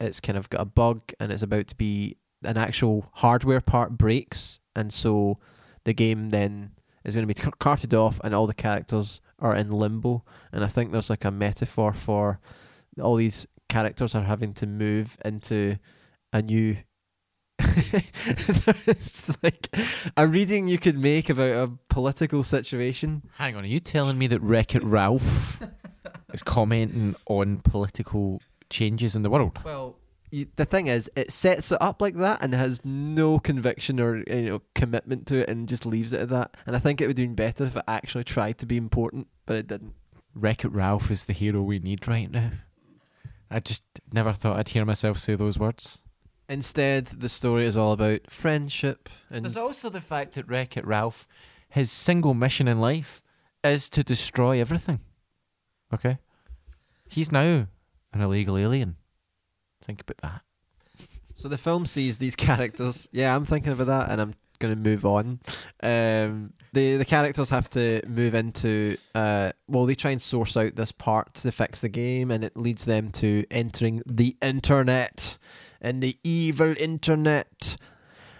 S1: it's kind of got a bug and it's about to be an actual hardware part breaks and so the game then is going to be car- carted off and all the characters are in limbo and i think there's like a metaphor for all these characters are having to move into a new it's like a reading you could make about a political situation
S2: Hang on, are you telling me that Wreck It Ralph is commenting on political changes in the world?
S1: Well, you, the thing is, it sets it up like that and has no conviction or you know commitment to it, and just leaves it at that. And I think it would have been better if it actually tried to be important, but it didn't.
S2: Wreck It Ralph is the hero we need right now. I just never thought I'd hear myself say those words.
S1: Instead, the story is all about friendship and
S2: There's also the fact that Wreck It Ralph, his single mission in life is to destroy everything. Okay? He's now an illegal alien. Think about that.
S1: So the film sees these characters. Yeah, I'm thinking about that, and I'm going to move on. Um, the the characters have to move into. Uh, well, they try and source out this part to fix the game, and it leads them to entering the internet and the evil internet.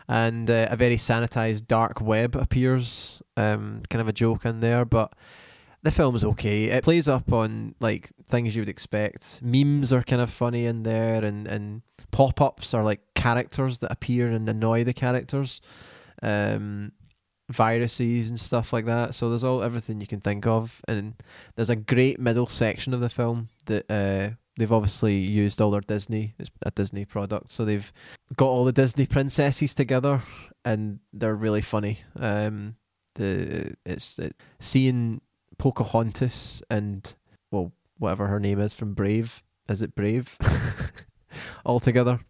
S1: And uh, a very sanitized dark web appears. Um, kind of a joke in there, but the film's okay. It plays up on like things you would expect. Memes are kind of funny in there, and and pop ups are like characters that appear and annoy the characters. Um, viruses and stuff like that. So there's all everything you can think of, and there's a great middle section of the film that uh, they've obviously used all their Disney. It's a Disney product, so they've got all the Disney princesses together, and they're really funny. Um, the it's it, seeing Pocahontas and well whatever her name is from Brave. Is it Brave? all together.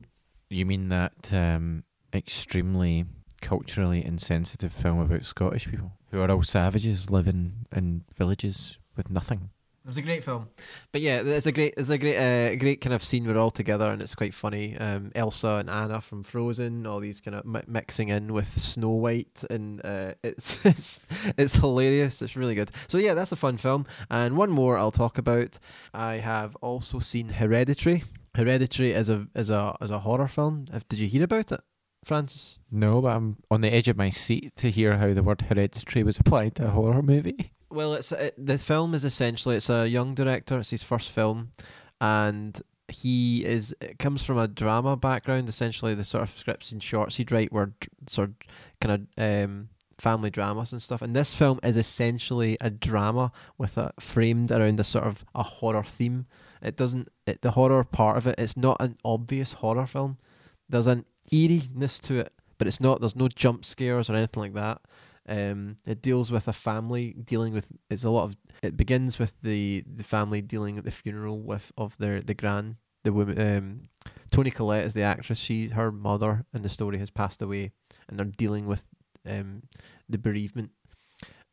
S2: You mean that um, extremely culturally insensitive film about Scottish people who are all savages living in villages with nothing?
S1: It was a great film, but yeah, it's a great, it's a great, uh, great kind of scene. We're all together, and it's quite funny. Um, Elsa and Anna from Frozen, all these kind of mi- mixing in with Snow White, and uh, it's it's it's hilarious. It's really good. So yeah, that's a fun film. And one more I'll talk about. I have also seen Hereditary. Hereditary is a is a is a horror film. Did you hear about it, Francis?
S2: No, but I'm on the edge of my seat to hear how the word hereditary was applied to a horror movie.
S1: Well, it's it, the film is essentially it's a young director. It's his first film, and he is comes from a drama background. Essentially, the sort of scripts and shorts he'd write were sort of kind of um, family dramas and stuff. And this film is essentially a drama with a framed around a sort of a horror theme. It doesn't it, the horror part of it. It's not an obvious horror film. There's an eeriness to it, but it's not. There's no jump scares or anything like that. Um, it deals with a family dealing with. It's a lot of. It begins with the the family dealing at the funeral with of their the gran the woman. Um, Toni Collette is the actress. She her mother in the story has passed away, and they're dealing with um the bereavement.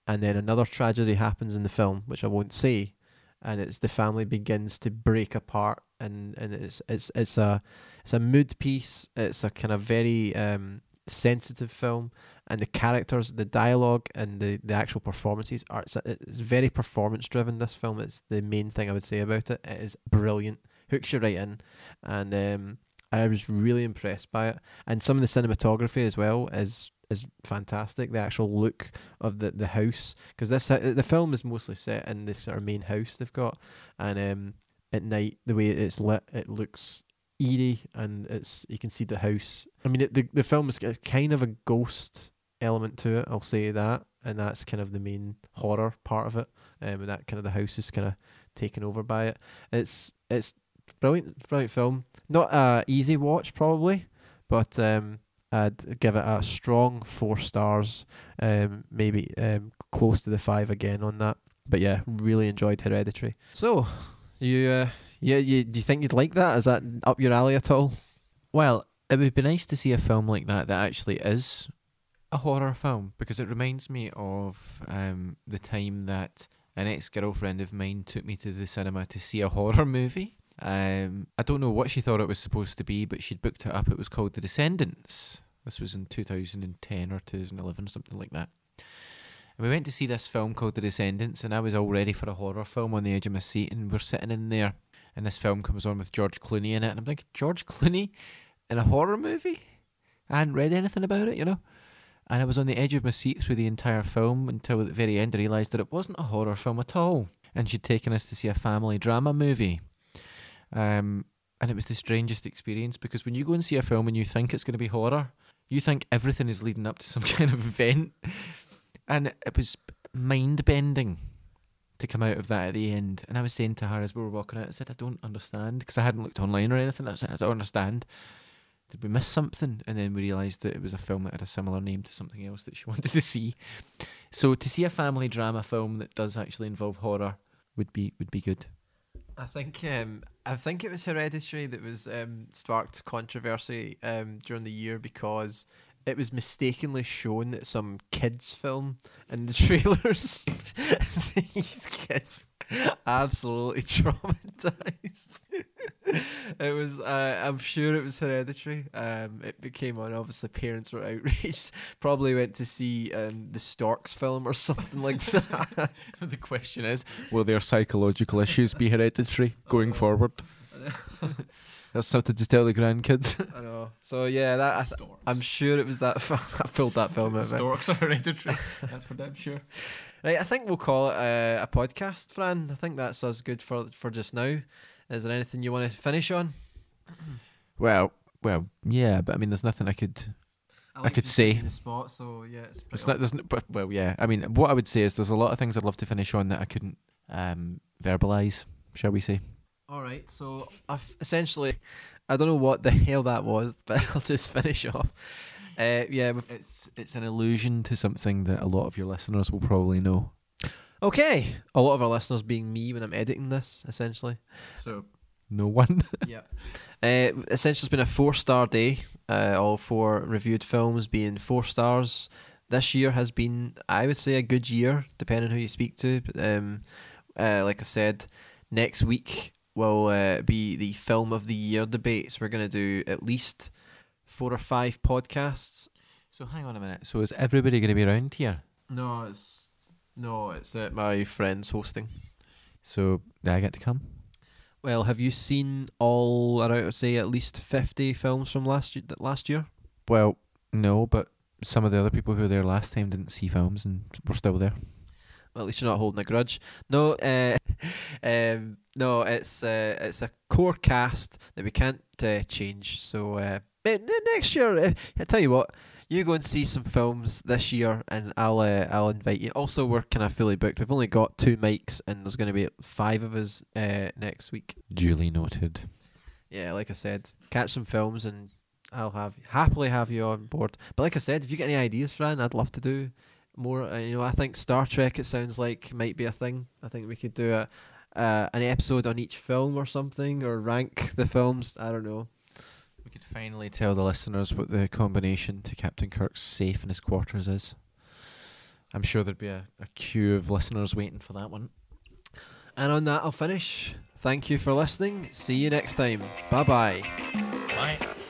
S1: And then another tragedy happens in the film, which I won't say, and it's the family begins to break apart, and and it's it's it's a it's a mood piece. It's a kind of very um sensitive film and the characters, the dialogue, and the, the actual performances are it's, it's very performance driven. This film is the main thing I would say about it. It is brilliant, hooks you right in, and um, I was really impressed by it. And some of the cinematography as well is is fantastic. The actual look of the the house because this the film is mostly set in this sort of main house they've got, and um, at night the way it's lit, it looks eerie and it's you can see the house. I mean, it, the the film is kind of a ghost element to it. I'll say that, and that's kind of the main horror part of it. Um, and that kind of the house is kind of taken over by it. It's it's brilliant, brilliant film. Not a easy watch probably, but um, I'd give it a strong four stars. Um, maybe um close to the five again on that. But yeah, really enjoyed Hereditary. So, you uh, yeah, you do you think you'd like that? Is that up your alley at all?
S2: Well, it would be nice to see a film like that that actually is a horror film because it reminds me of um, the time that an ex girlfriend of mine took me to the cinema to see a horror movie. Um, I don't know what she thought it was supposed to be, but she'd booked it up. It was called The Descendants. This was in 2010 or 2011, something like that. And we went to see this film called The Descendants, and I was all ready for a horror film on the edge of my seat, and we're sitting in there, and this film comes on with George Clooney in it, and I'm thinking, George Clooney in a horror movie? I hadn't read anything about it, you know? And I was on the edge of my seat through the entire film until at the very end I realised that it wasn't a horror film at all. And she'd taken us to see a family drama movie. Um, and it was the strangest experience because when you go and see a film and you think it's going to be horror, you think everything is leading up to some kind of event. And it was mind bending to come out of that at the end. And I was saying to her as we were walking out, I said, I don't understand because I hadn't looked online or anything. I said, I don't understand. Did we miss something? And then we realised that it was a film that had a similar name to something else that she wanted to see. So to see a family drama film that does actually involve horror would be would be good.
S1: I think um, I think it was Hereditary that was um, sparked controversy um, during the year because it was mistakenly shown at some kids film in the trailers. These kids absolutely traumatized. it was uh, I'm sure it was Hereditary. Um, it became on. Obviously, parents were outraged. Probably went to see um, the Storks film or something like that.
S2: the question is, will their psychological issues be hereditary going forward? That's something to tell the grandkids.
S1: I know. So yeah, that I, th- I'm sure it was that. Film. I pulled that film out. of it.
S2: Storks are hereditary. That's for damn sure.
S1: Right, I think we'll call it a, a podcast, Fran. I think that's us good for for just now. Is there anything you want to finish on?
S2: Well, well, yeah, but I mean, there's nothing I could. I could say.
S1: the spot. So yeah, it's,
S2: It's not. There's, n- but, well, yeah. I mean, what I would say is there's a lot of things I'd love to finish on that I couldn't um, verbalize. Shall we say?
S1: All right, so I've essentially, I don't know what the hell that was, but I'll just finish off. Uh, yeah,
S2: It's it's an allusion to something that a lot of your listeners will probably know.
S1: okay. A lot of our listeners being me when I'm editing this, essentially.
S2: So no one.
S1: yeah. Uh, essentially, it's been a four star day. Uh, all four reviewed films being four stars. This year has been, I would say, a good year, depending on who you speak to. But, um, uh, like I said, next week will uh, be the film of the year debate. So we're going to do at least four or five podcasts.
S2: so hang on a minute. So is everybody going to be around here?
S1: No, it's no, it's uh, my friends hosting.
S2: So do I get to come?
S1: Well, have you seen all? I would say at least fifty films from last year. Last year.
S2: Well, no, but some of the other people who were there last time didn't see films and were still there.
S1: Well, at least you're not holding a grudge. No, uh, um, no, it's uh, it's a core cast that we can't uh, change. So next year, uh, I tell you what, you go and see some films this year, and I'll uh, I'll invite you. Also, we're kind of fully booked. We've only got two mics, and there's going to be five of us uh, next week.
S2: Duly noted.
S1: Yeah, like I said, catch some films, and I'll have happily have you on board. But like I said, if you get any ideas, Fran, I'd love to do more. Uh, you know, I think Star Trek. It sounds like might be a thing. I think we could do a uh, an episode on each film or something, or rank the films. I don't know.
S2: We could finally tell the listeners what the combination to Captain Kirk's safe in his quarters is. I'm sure there'd be a, a queue of listeners waiting for that one.
S1: And on that, I'll finish. Thank you for listening. See you next time. Bye bye.